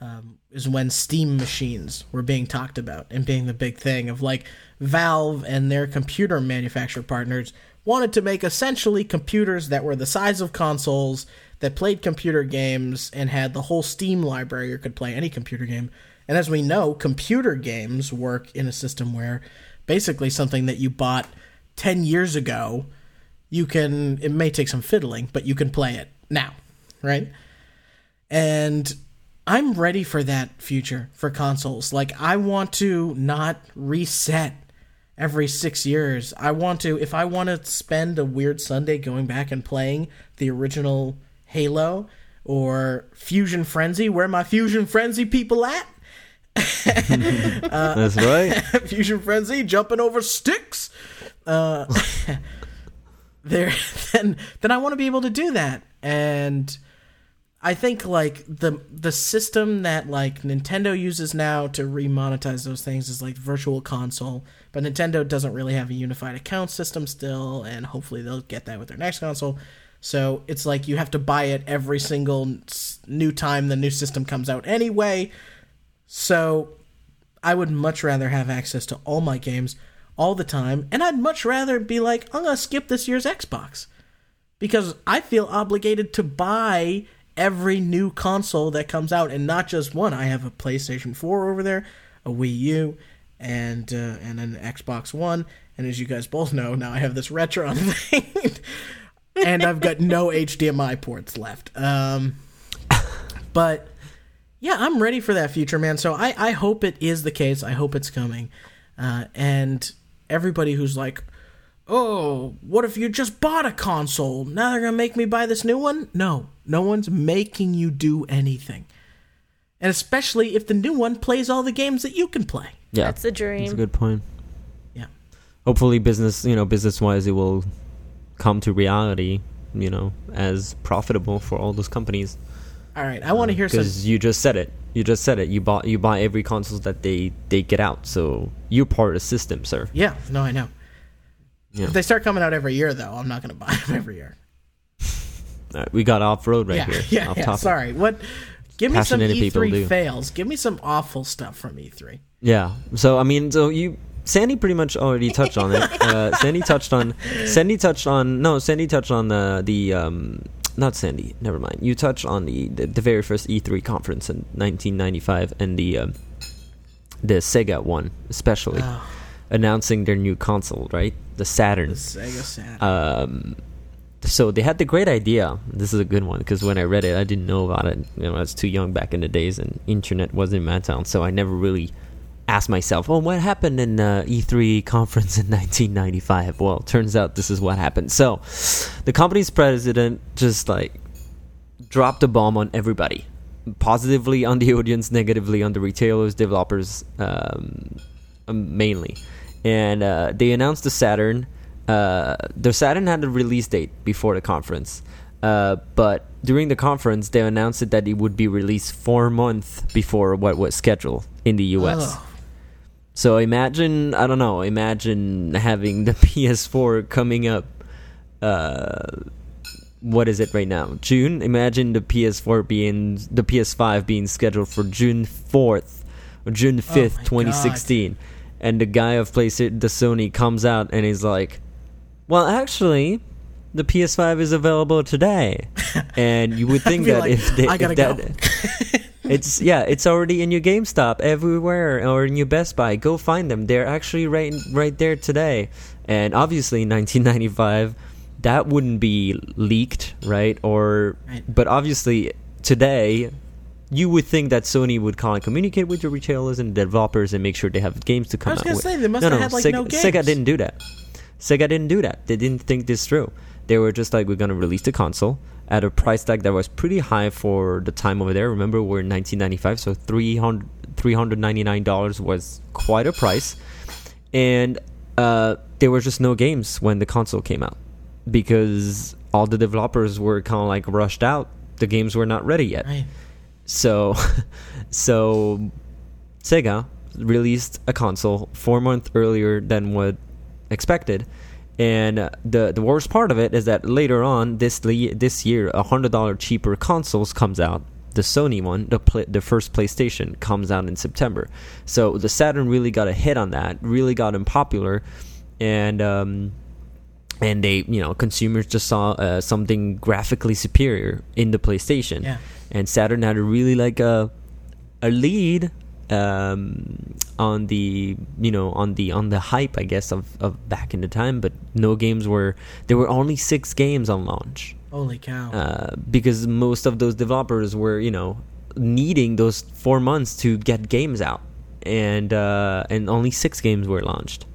um, is when Steam machines were being talked about and being the big thing of like Valve and their computer manufacturer partners wanted to make essentially computers that were the size of consoles that played computer games and had the whole Steam library or could play any computer game. And as we know, computer games work in a system where basically something that you bought 10 years ago, you can, it may take some fiddling, but you can play it now, right? And I'm ready for that future for consoles. Like, I want to not reset every six years. I want to, if I want to spend a weird Sunday going back and playing the original Halo or Fusion Frenzy, where my Fusion Frenzy people at? That's right. Fusion Frenzy jumping over sticks. Uh, there, then then I want to be able to do that, and I think like the the system that like Nintendo uses now to remonetize those things is like Virtual Console, but Nintendo doesn't really have a unified account system still, and hopefully they'll get that with their next console. So it's like you have to buy it every single new time the new system comes out anyway. So I would much rather have access to all my games all the time, and I'd much rather be like, I'm gonna skip this year's Xbox because I feel obligated to buy every new console that comes out, and not just one. I have a PlayStation 4 over there, a Wii U, and uh, and an Xbox One, and as you guys both know, now I have this Retron thing, and I've got no HDMI ports left. Um, but yeah, I'm ready for that future, man. So I, I hope it is the case. I hope it's coming. Uh, and everybody who's like, oh, what if you just bought a console? Now they're going to make me buy this new one? No, no one's making you do anything. And especially if the new one plays all the games that you can play. Yeah, That's the dream. That's a good point. Yeah. Hopefully, business you know business wise, it will come to reality. You know, as profitable for all those companies. All right, I want to hear some. because you just said it. You just said it. You bought you buy every console that they they get out. So you're part of the system, sir. Yeah, no, I know. Yeah. If they start coming out every year, though, I'm not going to buy them every year. All right, we got off road right yeah, here. yeah, off yeah. topic. Sorry. What? Give me some E3 do. fails. Give me some awful stuff from E E3. Yeah. So I mean, so you Sandy pretty much already touched on it. Uh, Sandy touched on Sandy touched on no Sandy touched on the the um not Sandy. Never mind. You touched on the the, the very first E3 conference in 1995 and the um, the Sega one especially Oh. announcing their new console, right? The Saturn. Sega Saturn. um, so they had the great idea. This is a good one because when I read it, I didn't know about it. You know, I was too young back in the days, and internet wasn't in my town, so I never really asked myself, "Oh, what happened in uh, E3 conference in 1995?" Well, turns out this is what happened. So, the company's president just like dropped a bomb on everybody, positively on the audience, negatively on the retailers, developers, um, um, mainly. And uh, they announced the Saturn. Uh, the Saturn had a release date before the conference. Uh, but during the conference, they announced that it would be released four months before what was scheduled in the US. Oh. So imagine, I don't know, imagine having the PS4 coming up. Uh, what is it right now? June. Imagine the PS4 being the PS5 being scheduled for June 4th or June 5th, my 2016, and the guy of PlayStation, the Sony, comes out and he's like, "Well, actually." The PS5 is available today, and you would think that like, if, they, "I if that, go." it's yeah, it's already in your GameStop everywhere or in your Best Buy. Go find them. They're actually right right there today. And obviously, in 1995, that wouldn't be leaked, right? Or Right. but obviously today. You would think that Sony would kind of communicate with your retailers and developers and make sure they have games to come I was out gonna with. say, they must no, have no, had, like, Sega, no Sega didn't do that. Sega didn't do that. They didn't think this through. They were just like, we're going to release the console at a price tag that was pretty high for the time over there. Remember, we're in 1995, so 300 $399 was quite a price. And uh, there were just no games when the console came out because all the developers were kind of like rushed out. The games were not ready yet. Right. So, so Sega released a console four months earlier than what expected, and uh, the the worst part of it is that later on this le- this year, a hundred dollar cheaper consoles comes out. The Sony one, the the first PlayStation, comes out in September. So the Saturn really got a hit on that, really got unpopular, and um, and they you know consumers just saw uh, something graphically superior in the PlayStation, Yeah. and Saturn had a really like a a lead um, on the you know on the on the hype I guess of, of back in the time, but no games were there were only six games on launch Holy cow. uh, because most of those developers were you know needing those four months to get games out, and uh, and only six games were launched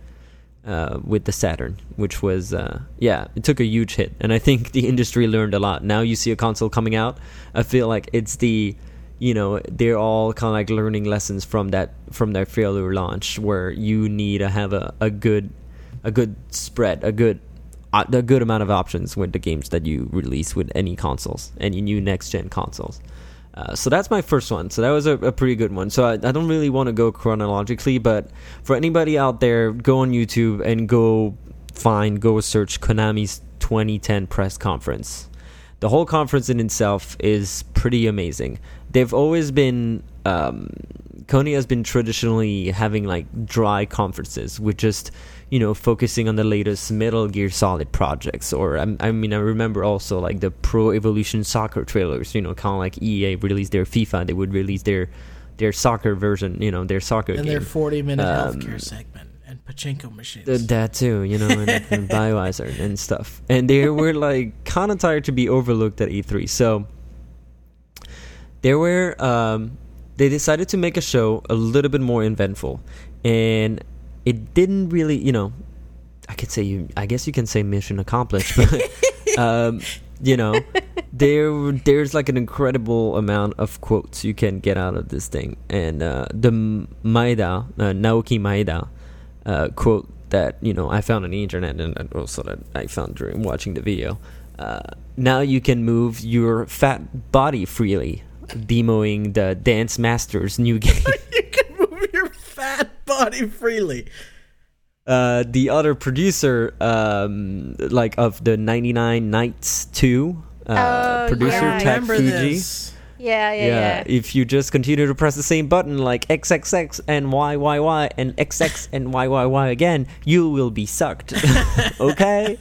uh, with the Saturn, which was uh, yeah, it took a huge hit, and I think the industry learned a lot. Now you see a console coming out, I feel like it's the you know they're all kind of like learning lessons from that from their failure launch, where you need to have a, a good a good spread, a good a good amount of options with the games that you release with any consoles, any new next gen consoles. Uh, so that's my first one. So that was a, a pretty good one. So I, I don't really want to go chronologically, but for anybody out there, go on YouTube and go find, go search Konami's 2010 press conference. The whole conference in itself is pretty amazing. They've always been, um, Kony has been traditionally having like dry conferences with just, you know, focusing on the latest Metal Gear Solid projects. Or, I, I mean, I remember also like the Pro Evolution Soccer trailers, you know, kind of like EA released their FIFA, they would release their their soccer version, you know, their soccer and game. their 40 minute Um, healthcare segment and pachinko machines. Uh, that too, you know, and, and Biohazard and stuff. And they were like kind of tired to be overlooked at E3. So they were, um, they decided to make a show a little bit more eventful. And it didn't really, you know, I could say you, I guess you can say mission accomplished, but, um, you know, there there's like an incredible amount of quotes you can get out of this thing. And uh, the Maeda, uh, Naoki Maeda, uh, quote that you know I found on the internet and also that I found during watching the video. Uh, now you can move your fat body freely, demoing the Dance Masters new game. you can move your fat body freely. uh, the other producer, um, like of the 99 Nights 2, uh, Oh, producer yeah, I Tak Fujii. this? Yeah, yeah, yeah. if you just continue to press the same button like XXX and YYY and XX and YYY again, you will be sucked. okay?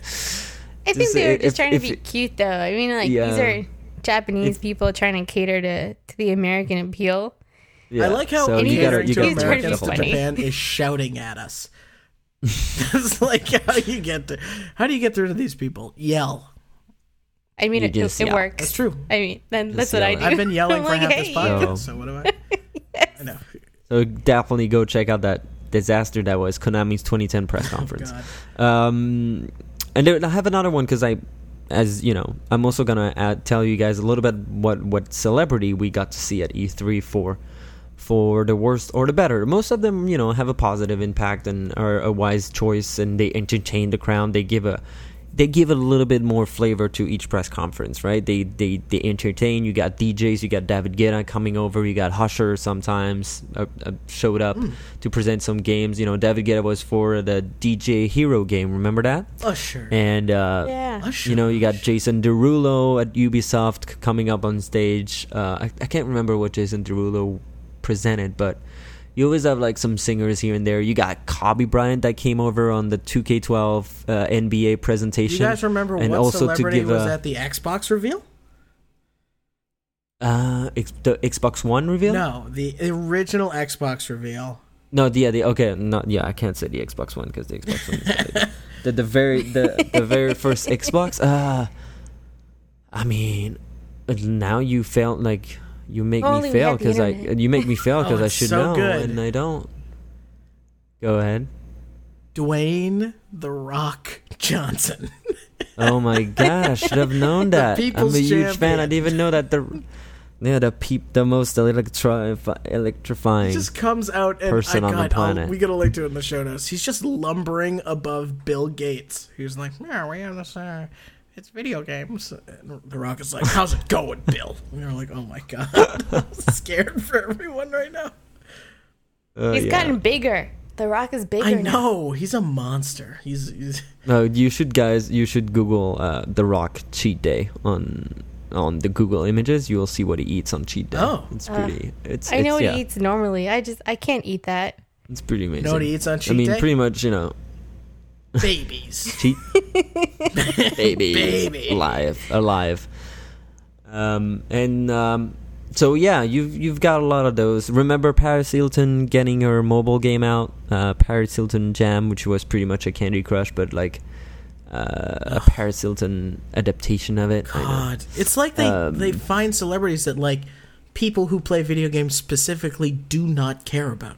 I think Just, they were just if- trying to be you- cute, though. I mean, like Yeah. these are Japanese people trying to cater to, to the American appeal. Yeah. I like how so you you gotta catering you to gotta He's be trying to be Americans to Japan is shouting at us. it's like how do you get to, how do you get through to these people? Yell. I mean, You it, just it, it yell. works. That's true. I mean, then that's what I do. I've been yelling I'm for like, half this podcast, Oh. so what do I? I know. So definitely go check out that disaster that was Konami's 2010 press conference. God. Um, and I have another one because I, as you know, I'm also gonna add, tell you guys a little bit what what celebrity we got to see at E3 for, for the worst or the better. Most of them, you know, have a positive impact and are a wise choice, and they entertain the crowd. They give a they give a little bit more flavor to each press conference, right? They they they entertain. You got DJs, you got David Guetta coming over, you got Usher sometimes uh, uh, showed up to present some games. You know, David Guetta was for the DJ Hero game. Remember that? Usher. And uh, Yeah. Usher. you know, you got Jason Derulo at Ubisoft coming up on stage. Uh, I, I can't remember what Jason Derulo presented, but you always have like some singers here and there. You got Kobe Bryant that came over on the 2K12 uh, NBA Do you presentation. guys remember and what also to celebrity give was a- at the Xbox reveal? Uh, the Xbox One reveal? No, the original Xbox reveal. No, the, yeah, the okay, not yeah. I can't say the Xbox One because the Xbox One. Is the, the very the the very first Xbox. Uh, I mean, now you fail like you make Only me we fail because I you make me fail because Oh, I should so know good. and I don't. Go ahead. Dwayne the Rock Johnson. Oh my gosh, should have known that. I'm a people's huge fan. I didn't even know that the yeah the peep the most electri- electrifying. He just comes out and person I on the got, planet. Oh, we gotta link to it in the show notes. He's just lumbering above Bill Gates, who's like, "Yeah, we have this. Uh, it's video games." And the Rock is like, "How's it going, Bill?" And We're like, "Oh my god, I'm scared for everyone right now." Uh, He's yeah. gotten bigger. The Rock is bigger. I now. know he's a monster. He's, he's No, you should guys. You should Google uh, the Rock cheat day on on the Google Images. You will see what he eats on cheat day. Oh. it's pretty. it's I know it's, what yeah, he eats normally. I just I can't eat that. It's pretty amazing. know what he eats on cheat day? I mean, day? pretty much. You know, babies. cheat baby Baby. alive alive. Um and um. So yeah, you've you've got a lot of those. Remember Paris Hilton getting her mobile game out, uh, Paris Hilton Jam, which was pretty much a Candy Crush, but like uh, a Paris Hilton adaptation of it. God, it's like they Um, they find celebrities that like people who play video games specifically do not care about.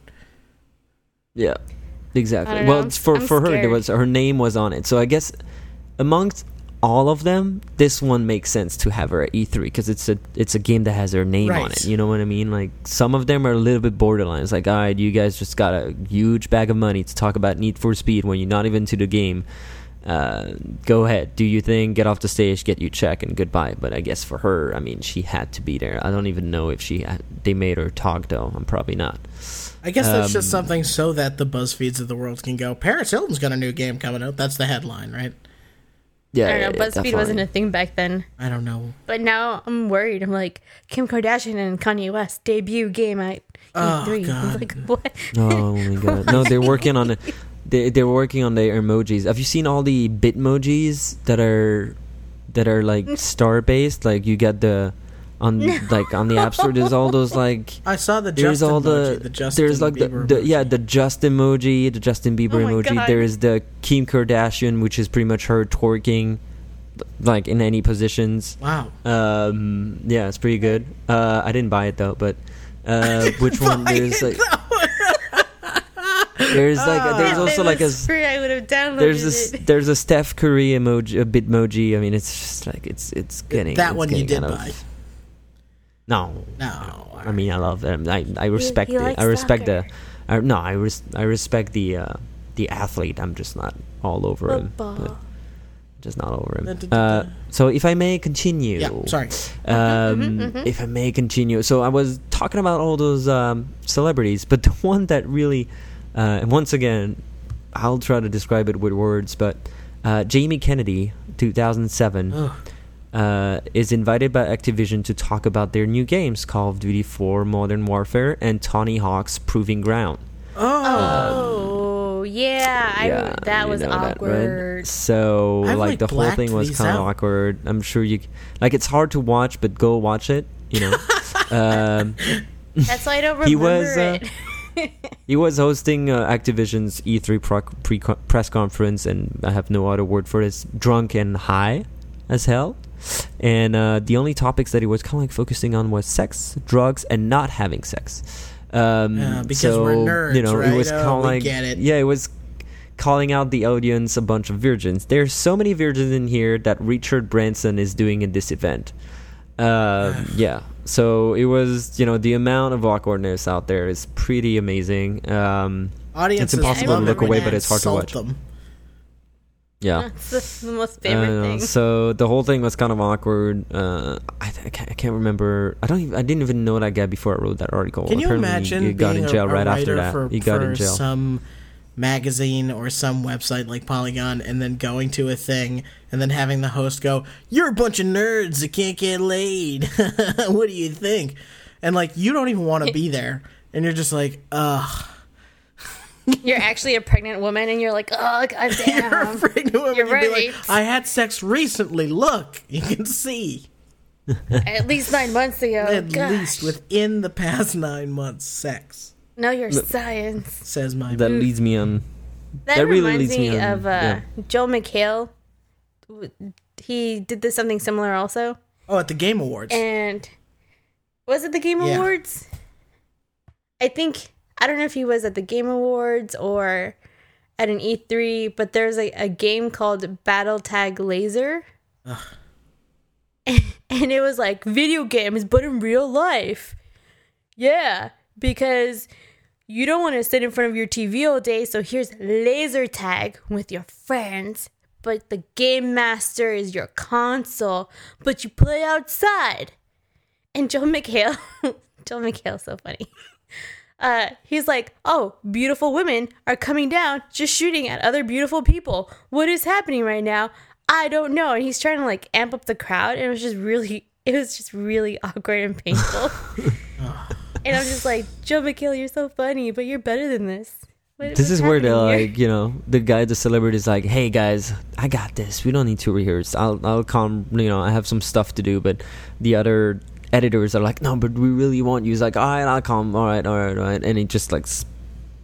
Yeah, exactly. Well, for I'm for her, there was her name was on it. So I guess amongst all of them, this one makes sense to have her at E3 because it's a it's a game that has her name on it. You know what I mean? Like some of them are a little bit borderline. It's like, all right, you guys just got a huge bag of money to talk about Need for Speed when you're not even to the game. Uh, go ahead, do your thing, get off the stage, get your check, and goodbye. But I guess for her, I mean, she had to be there. I don't even know if she had, they made her talk though. I'm probably not. I guess that's just Um, something so that the BuzzFeeds of the world can go. Paris Hilton's got a new game coming out. That's the headline, right? Yeah, I don't know. yeah, BuzzFeed definitely. wasn't a thing back then. I don't know. But now I'm worried. I'm like Kim Kardashian and Kanye West debut game at Oh, E3. God. I'm like what? Oh my god! No, they're working on it. They they're working on their emojis. Have you seen all the Bitmojis that are that are like star based? Like you get the on like on the app store. There's all those like I saw the there's Justin all the, emoji, the Justin there's like the, the emoji. yeah the Justin emoji, the Justin Bieber Oh emoji. God. There's the Kim Kardashian, which is pretty much her twerking, like in any positions. Wow. Um, yeah, it's pretty good. Uh, I didn't buy it though, but uh, which one? There's like there's like a, there's also like a free, I would have downloaded there's a s- it. there's a Steph Curry emoji, a Bitmoji. I mean, it's just like it's it's getting that it's one you getting did out of- buy. No, No. I mean, I love them. I I respect he it. likes I respect soccer. the. I, no, I res, I respect the uh, the athlete. I'm just not all over him. Football. but Just not over him. da, da, Uh, so if I may continue. Yeah, sorry. Um, If I may continue. So I was talking about all those um, celebrities, but the one that really, uh, and once again, I'll try to describe it with words, but uh, Jamie Kennedy, 2007, Ugh. uh, is invited by Activision to talk about their new games, Call of Duty 4 Modern Warfare and Tony Hawk's Proving Ground. Oh yeah, I that was know that, right? awkward. So I've, like, like, the whole thing was kind of awkward. I'm sure you like it's hard to watch, but go watch it. You know, um, That's why I don't remember He was, uh, it. he was hosting uh, Activision's E3 pro- pre- press conference, and I have no other word for this. Drunk and high as hell. And uh, the only topics that he was kind of like focusing on was sex, drugs, and not having sex. Um, Yeah, because so, we're nerds, you know, right? it was Oh, kind of like get it. yeah, it was calling out the audience a bunch of virgins. There's so many virgins in here that Richard Branson is doing in this event. Uh, yeah, so it was you know the amount of awkwardness out there is pretty amazing. Um, Audiences it's impossible to look away, but it's hard to watch. Them. Yeah. That's the, the most favorite know. thing. So the whole thing was kind of awkward. Uh, I, I, can't, I can't remember. I don't. Even, I didn't even know that guy before I wrote that article. Can you Apparently imagine he got being in jail a, a right after writer that? for, he got for in jail. some magazine or some website like Polygon, and then going to a thing and then having the host go, "You're a bunch of nerds that can't get laid. what do you think?" And like you don't even want to be there, and you're just like, "Ugh." You're actually a pregnant woman, and you're like, oh god You're a pregnant woman. You're right. like, I had sex recently. Look, you can see. At least nine months ago. At Gosh. least within the past nine months, sex Know your science. says my. that leads me on. That, That really reminds leads me me on- of uh, yeah. Joel McHale. He did this something similar also, oh, at the Game Awards. and was it the Game Yeah. Awards? I think I don't know if he was at the Game Awards or at an E3, but there's a, a game called Battle Tag Laser. Ugh. and it was like video games but in real life yeah because you don't want to sit in front of your tv all day so here's laser tag with your friends but the game master is your console but you play outside and joel mchale joel mchale's so funny uh, he's like, oh, beautiful women are coming down just shooting at other beautiful people. What is happening right now? I don't know. And he's trying to like amp up the crowd, and it was just really, it was just really awkward and painful. And I'm just like, Joel McHale, you're so funny, but you're better than this. What- This is where the here? like you know the guy the celebrity is like, hey guys, I got this. We don't need to rehearse. I'll I'll come. You know I have some stuff to do, but the other editors are like, no, but we really want you. He's like, all right, I'll come. All right, all right, all right, and he just like s-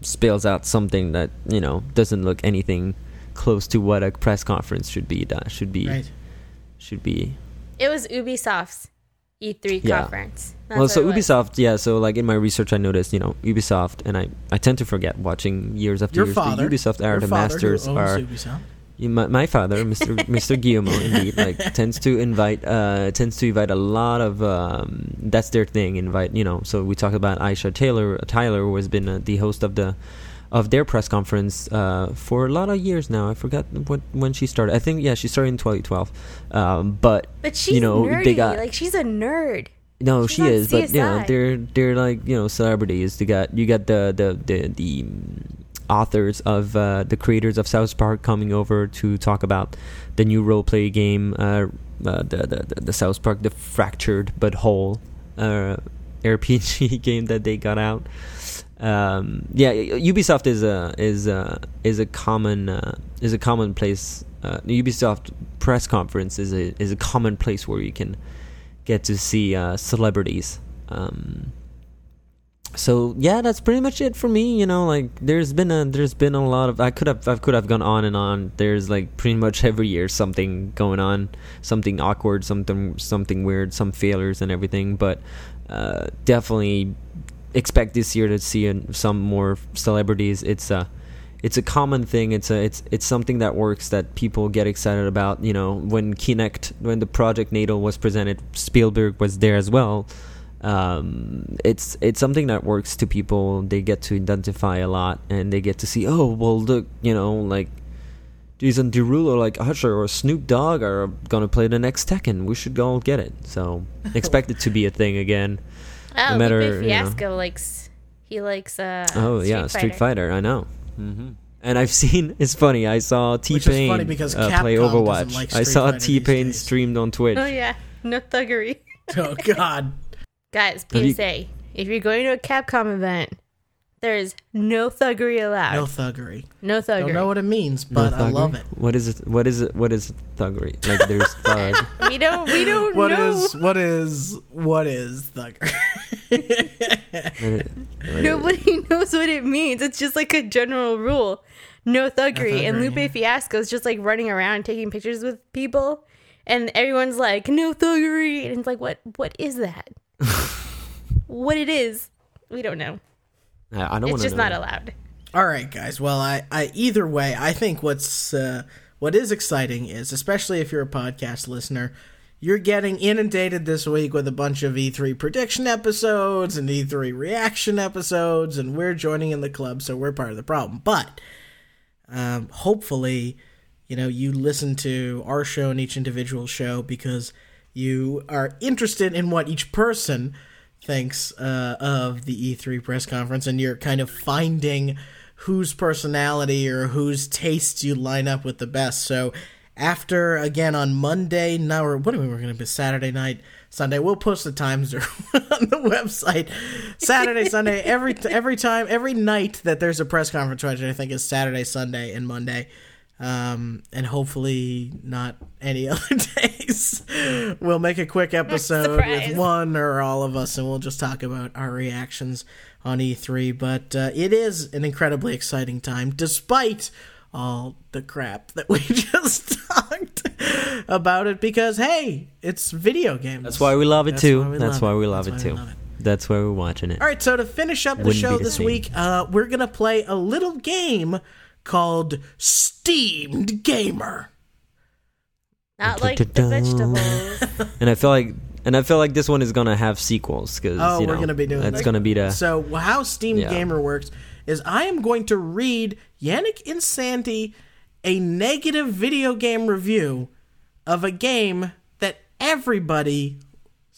spills out something that you know doesn't look anything close to what a press conference should be. That should be right. should be. It was Ubisoft's E3 Yeah. conference. That's well, so. Ubisoft, yeah. So like in my research, I noticed, you know, Ubisoft, and I, I tend to forget watching years after Your years. father, the Ubisoft are your the father who masters owns are. Ubisoft. My, my father, Mr. Mr. Guillemot, indeed, like tends to invite, uh, tends to invite a lot of. Um, that's their thing. Invite, you know. So we talk about Aisha Taylor, Tyler, who has been uh, the host of the, of their press conference uh, for a lot of years now. I forgot what when she started. I think yeah, she started in 2012. Um, but But she's you know nerdy. they got like she's a nerd. no, She's she is, but you know, they're they're like you know celebrities. You got you got the the the, the authors of uh, the creators of South Park coming over to talk about the new role play game, uh, uh, the, the the the South Park, the fractured but whole uh, RPG game that they got out. Um, yeah, Ubisoft is a is a is a common uh, is a common place. Uh, Ubisoft press conference is a is a common place where you can get to see uh, celebrities. Um, so yeah, that's pretty much it for me. You know, like there's been a there's been a lot of I could have I could have gone on and on. There's like pretty much every year something going on, something awkward, something something weird, some failures and everything. But uh, definitely expect this year to see uh, some more celebrities. It's a it's a common thing. It's a it's it's something that works that people get excited about. You know, when Kinect, when the Project Natal was presented, Spielberg was there as well. Um, it's it's something that works to people. They get to identify a lot, and they get to see. Oh, well, look, you know, like Jason Derulo, like Usher or Snoop Dogg are gonna play the next Tekken. We should go get it. So expect it to be a thing again. Oh, no matter, Lupe you know. Fiasco likes he likes uh Oh Street yeah, Street Fighter. Fighter. I know. hmm And I've seen. It's funny. I saw T Pain because uh, play Overwatch. like I saw T Pain streamed on Twitch. Oh yeah, no thuggery. Oh God. Guys, Have you- if you're going to a Capcom event, there's no thuggery allowed. No thuggery. No, thuggery. thuggery. Don't know what it means, No but I love it. What is it? What is it? What is thuggery? Like there's thug. we don't. We don't What know. is what is what is thuggery? Nobody knows what it means. It's just like a general rule. No thuggery. and thuggery, Lupe yeah. Fiasco is just like running around taking pictures with people, and everyone's like, "No thuggery," and it's like, "What? What is that? what it is? We don't know. I, I don't It's want to just know. not allowed." All right, guys. Well, I, I either way, I think what's uh, what is exciting is, especially if you're a podcast listener, you're getting inundated this week with a bunch of E3 prediction episodes and E3 reaction episodes, and we're joining in the club, so we're part of the problem. But um, hopefully, you know you listen to our show and each individual show because you are interested in what each person thinks uh, of the E3 press conference, and you're kind of finding whose personality or whose tastes you line up with the best. So after again on Monday, now or what are we we're gonna be Saturday night, Sunday. We'll post the times on the website. Saturday, Sunday, every every time, every night that there's a press conference, which I think is Saturday, Sunday, and Monday. Um, and hopefully not any other days. we'll make a quick episode Surprise. with one or all of us, and we'll just talk about our reactions on E3. But uh, it is an incredibly exciting time, despite all the crap that we just talked about it. Because hey, it's video games. That's why we love it That's too. why we That's love why we love That's it too. love it. That's why we're watching it. All right, so to finish up the Wouldn't show the this same. week, uh, we're gonna play a little game called Steamed Gamer. Not like the vegetables. And I feel like and I feel like this one is gonna have sequels because Oh, you know, we're gonna be doing it's that. gonna be the So how Steamed Yeah. Gamer works is I am going to read Yannick and Sandy a negative video game review of a game that everybody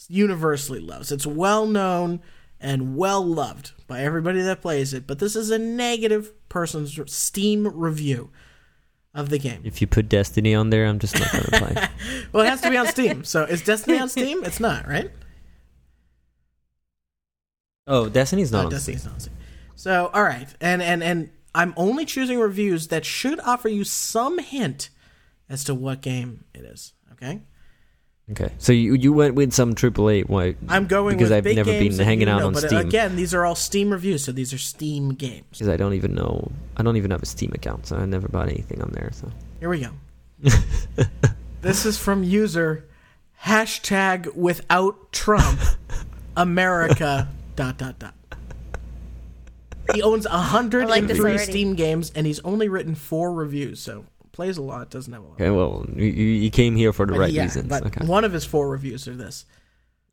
universally loves. It's well known and well loved by everybody that plays it, but this is a negative person's Steam review of the game. if you put Destiny on there, I'm just not gonna play. Well, it has to be on Steam. So is Destiny on Steam? It's not, right? Oh, Destiny's not Oh, on Destiny's Steam. not on Steam. So, all right, and and and I'm only choosing reviews that should offer you some hint as to what game it is. Okay, Okay, so you you went with some AAA. Why? I'm going because with I've big never games been hanging out know, on but uh, Steam. again, these are all Steam reviews, so these are Steam games. because I don't even know. I don't even have a Steam account, so I never bought anything on there. So Here we go. this is from user hashtag without Trump America dot dot dot. He owns I 103 like. Steam games and he's only written four reviews, so plays a lot, doesn't have a lot. okay, well, you, you you came here for the But right yeah, reasons. But okay. one of his four reviews are this.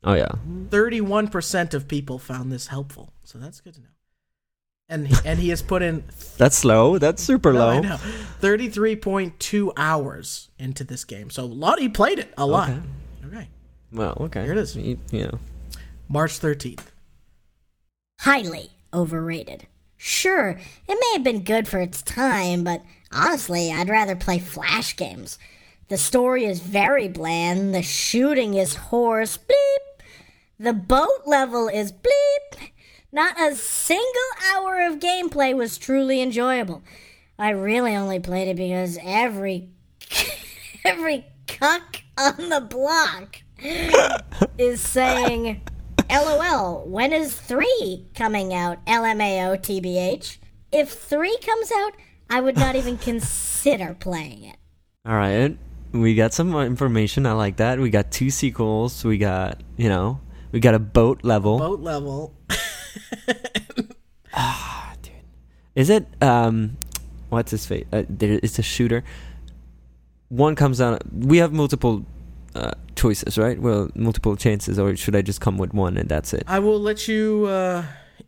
Oh yeah. 31% of people found this helpful. So that's good to know. And he, and he has put in That's low. That's super no, I low. know, 33.2 hours into this game. So a lot he played it a lot. Okay. Okay. Well, okay. Here it is. You, you know. March 13th. highly overrated. Sure, it may have been good for its time, but honestly, I'd rather play Flash games. The story is very bland, the shooting is hoarse, bleep. The boat level is bleep. Not a single hour of gameplay was truly enjoyable. I really only played it because every every cuck on the block is saying, LOL, when is 3 coming out? LMAO TBH. If 3 comes out, I would not even consider playing it. All right. We got some information. I like that. We got two sequels. We got, you know, we got a boat level. Boat level. Ah, dude. Is it um what's his face? Uh, there it's a shooter. One comes out we have multiple uh, choices, right? Well, multiple chances or should I just come with one and that's it? I will let you uh,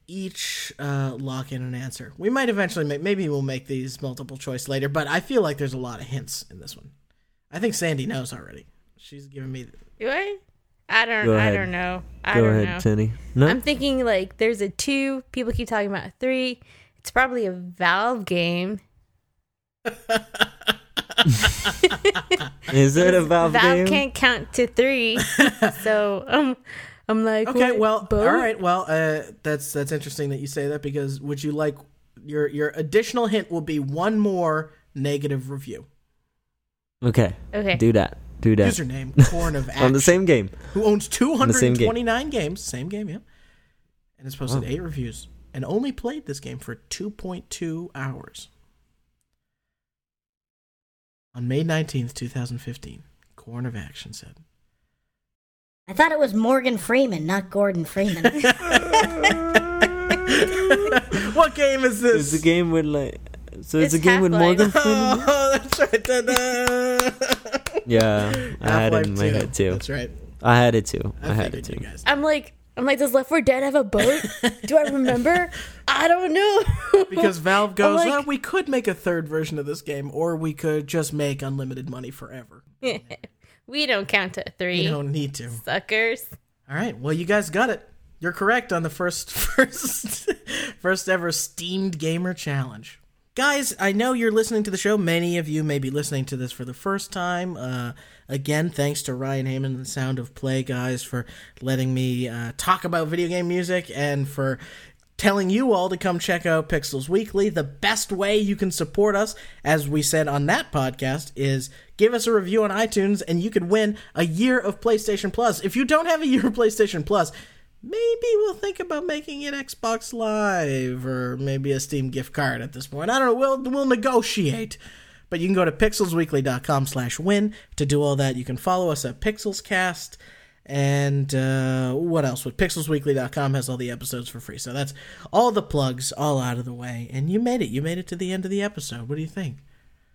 each uh, lock in an answer. We might eventually make, maybe we'll make these multiple choice later, but I feel like there's a lot of hints in this one. I think Sandy knows already. She's giving me. Do I? I don't. Go I ahead. don't know. I Go don't ahead, know. Tenny. No? I'm thinking like there's a two. People keep talking about a three. It's probably a Valve game. Is it a Valve, Valve game? can't count to three, so um, I'm like, Okay, what, well, boat? all right. Well, uh, that's that's interesting that you say that because would you like your your additional hint will be one more negative review. Okay. Okay. Do that. Do that. Username Corn of Action. On the same game. who owns the same game. 229 games, same game, yeah, and has posted Wow. eight reviews and only played this game for 2.2 hours. On May 19th, 2015, Corn of Action said, I thought it was Morgan Freeman, not Gordon Freeman. "What game is this? It's a game with like so it's, It's a game with Morgan Freeman. Oh, that's right. Ta-da. Yeah, I had it in my 2. head too. That's right. I had it too. I, I, had it too. you guys. I'm like, I'm like, does Left 4 Dead have a boat? Do I remember? I don't know. Because Valve goes, like- well, we could make a third version of this game, or we could just make unlimited money forever. we don't count to three. You don't need to. Suckers. All right. Well, you guys got it. You're correct on the first first first ever steamed gamer challenge. Guys, I know you're listening to the show. Many of you may be listening to this for the first time. Uh, again, thanks to Ryan Heyman and the Sound of Play guys for letting me uh, talk about video game music and for telling you all to come check out Pixels Weekly. The best way you can support us, as we said on that podcast, is give us a review on iTunes and you could win a year of PlayStation Plus. If you don't have a year of PlayStation Plus, maybe we'll think about making it Xbox Live or maybe a Steam gift card at this point. I don't know. We'll we'll negotiate. But you can go to pixelsweekly.com slash win to do all that. You can follow us at PixelsCast. And uh, what else? With pixelsweekly.com has all the episodes for free. So that's all the plugs all out of the way. And you made it. You made it to the end of the episode. What do you think?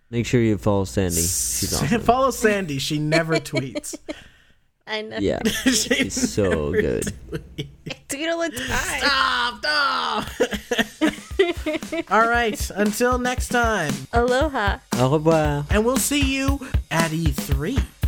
Make sure you follow Sandy. She's awesome. Follow Sandy. She never tweets. I know. Yeah, she's so good. Tweet all the time. Stop! Stop! all right. Until next time. Aloha. Au revoir. And we'll see you at E3.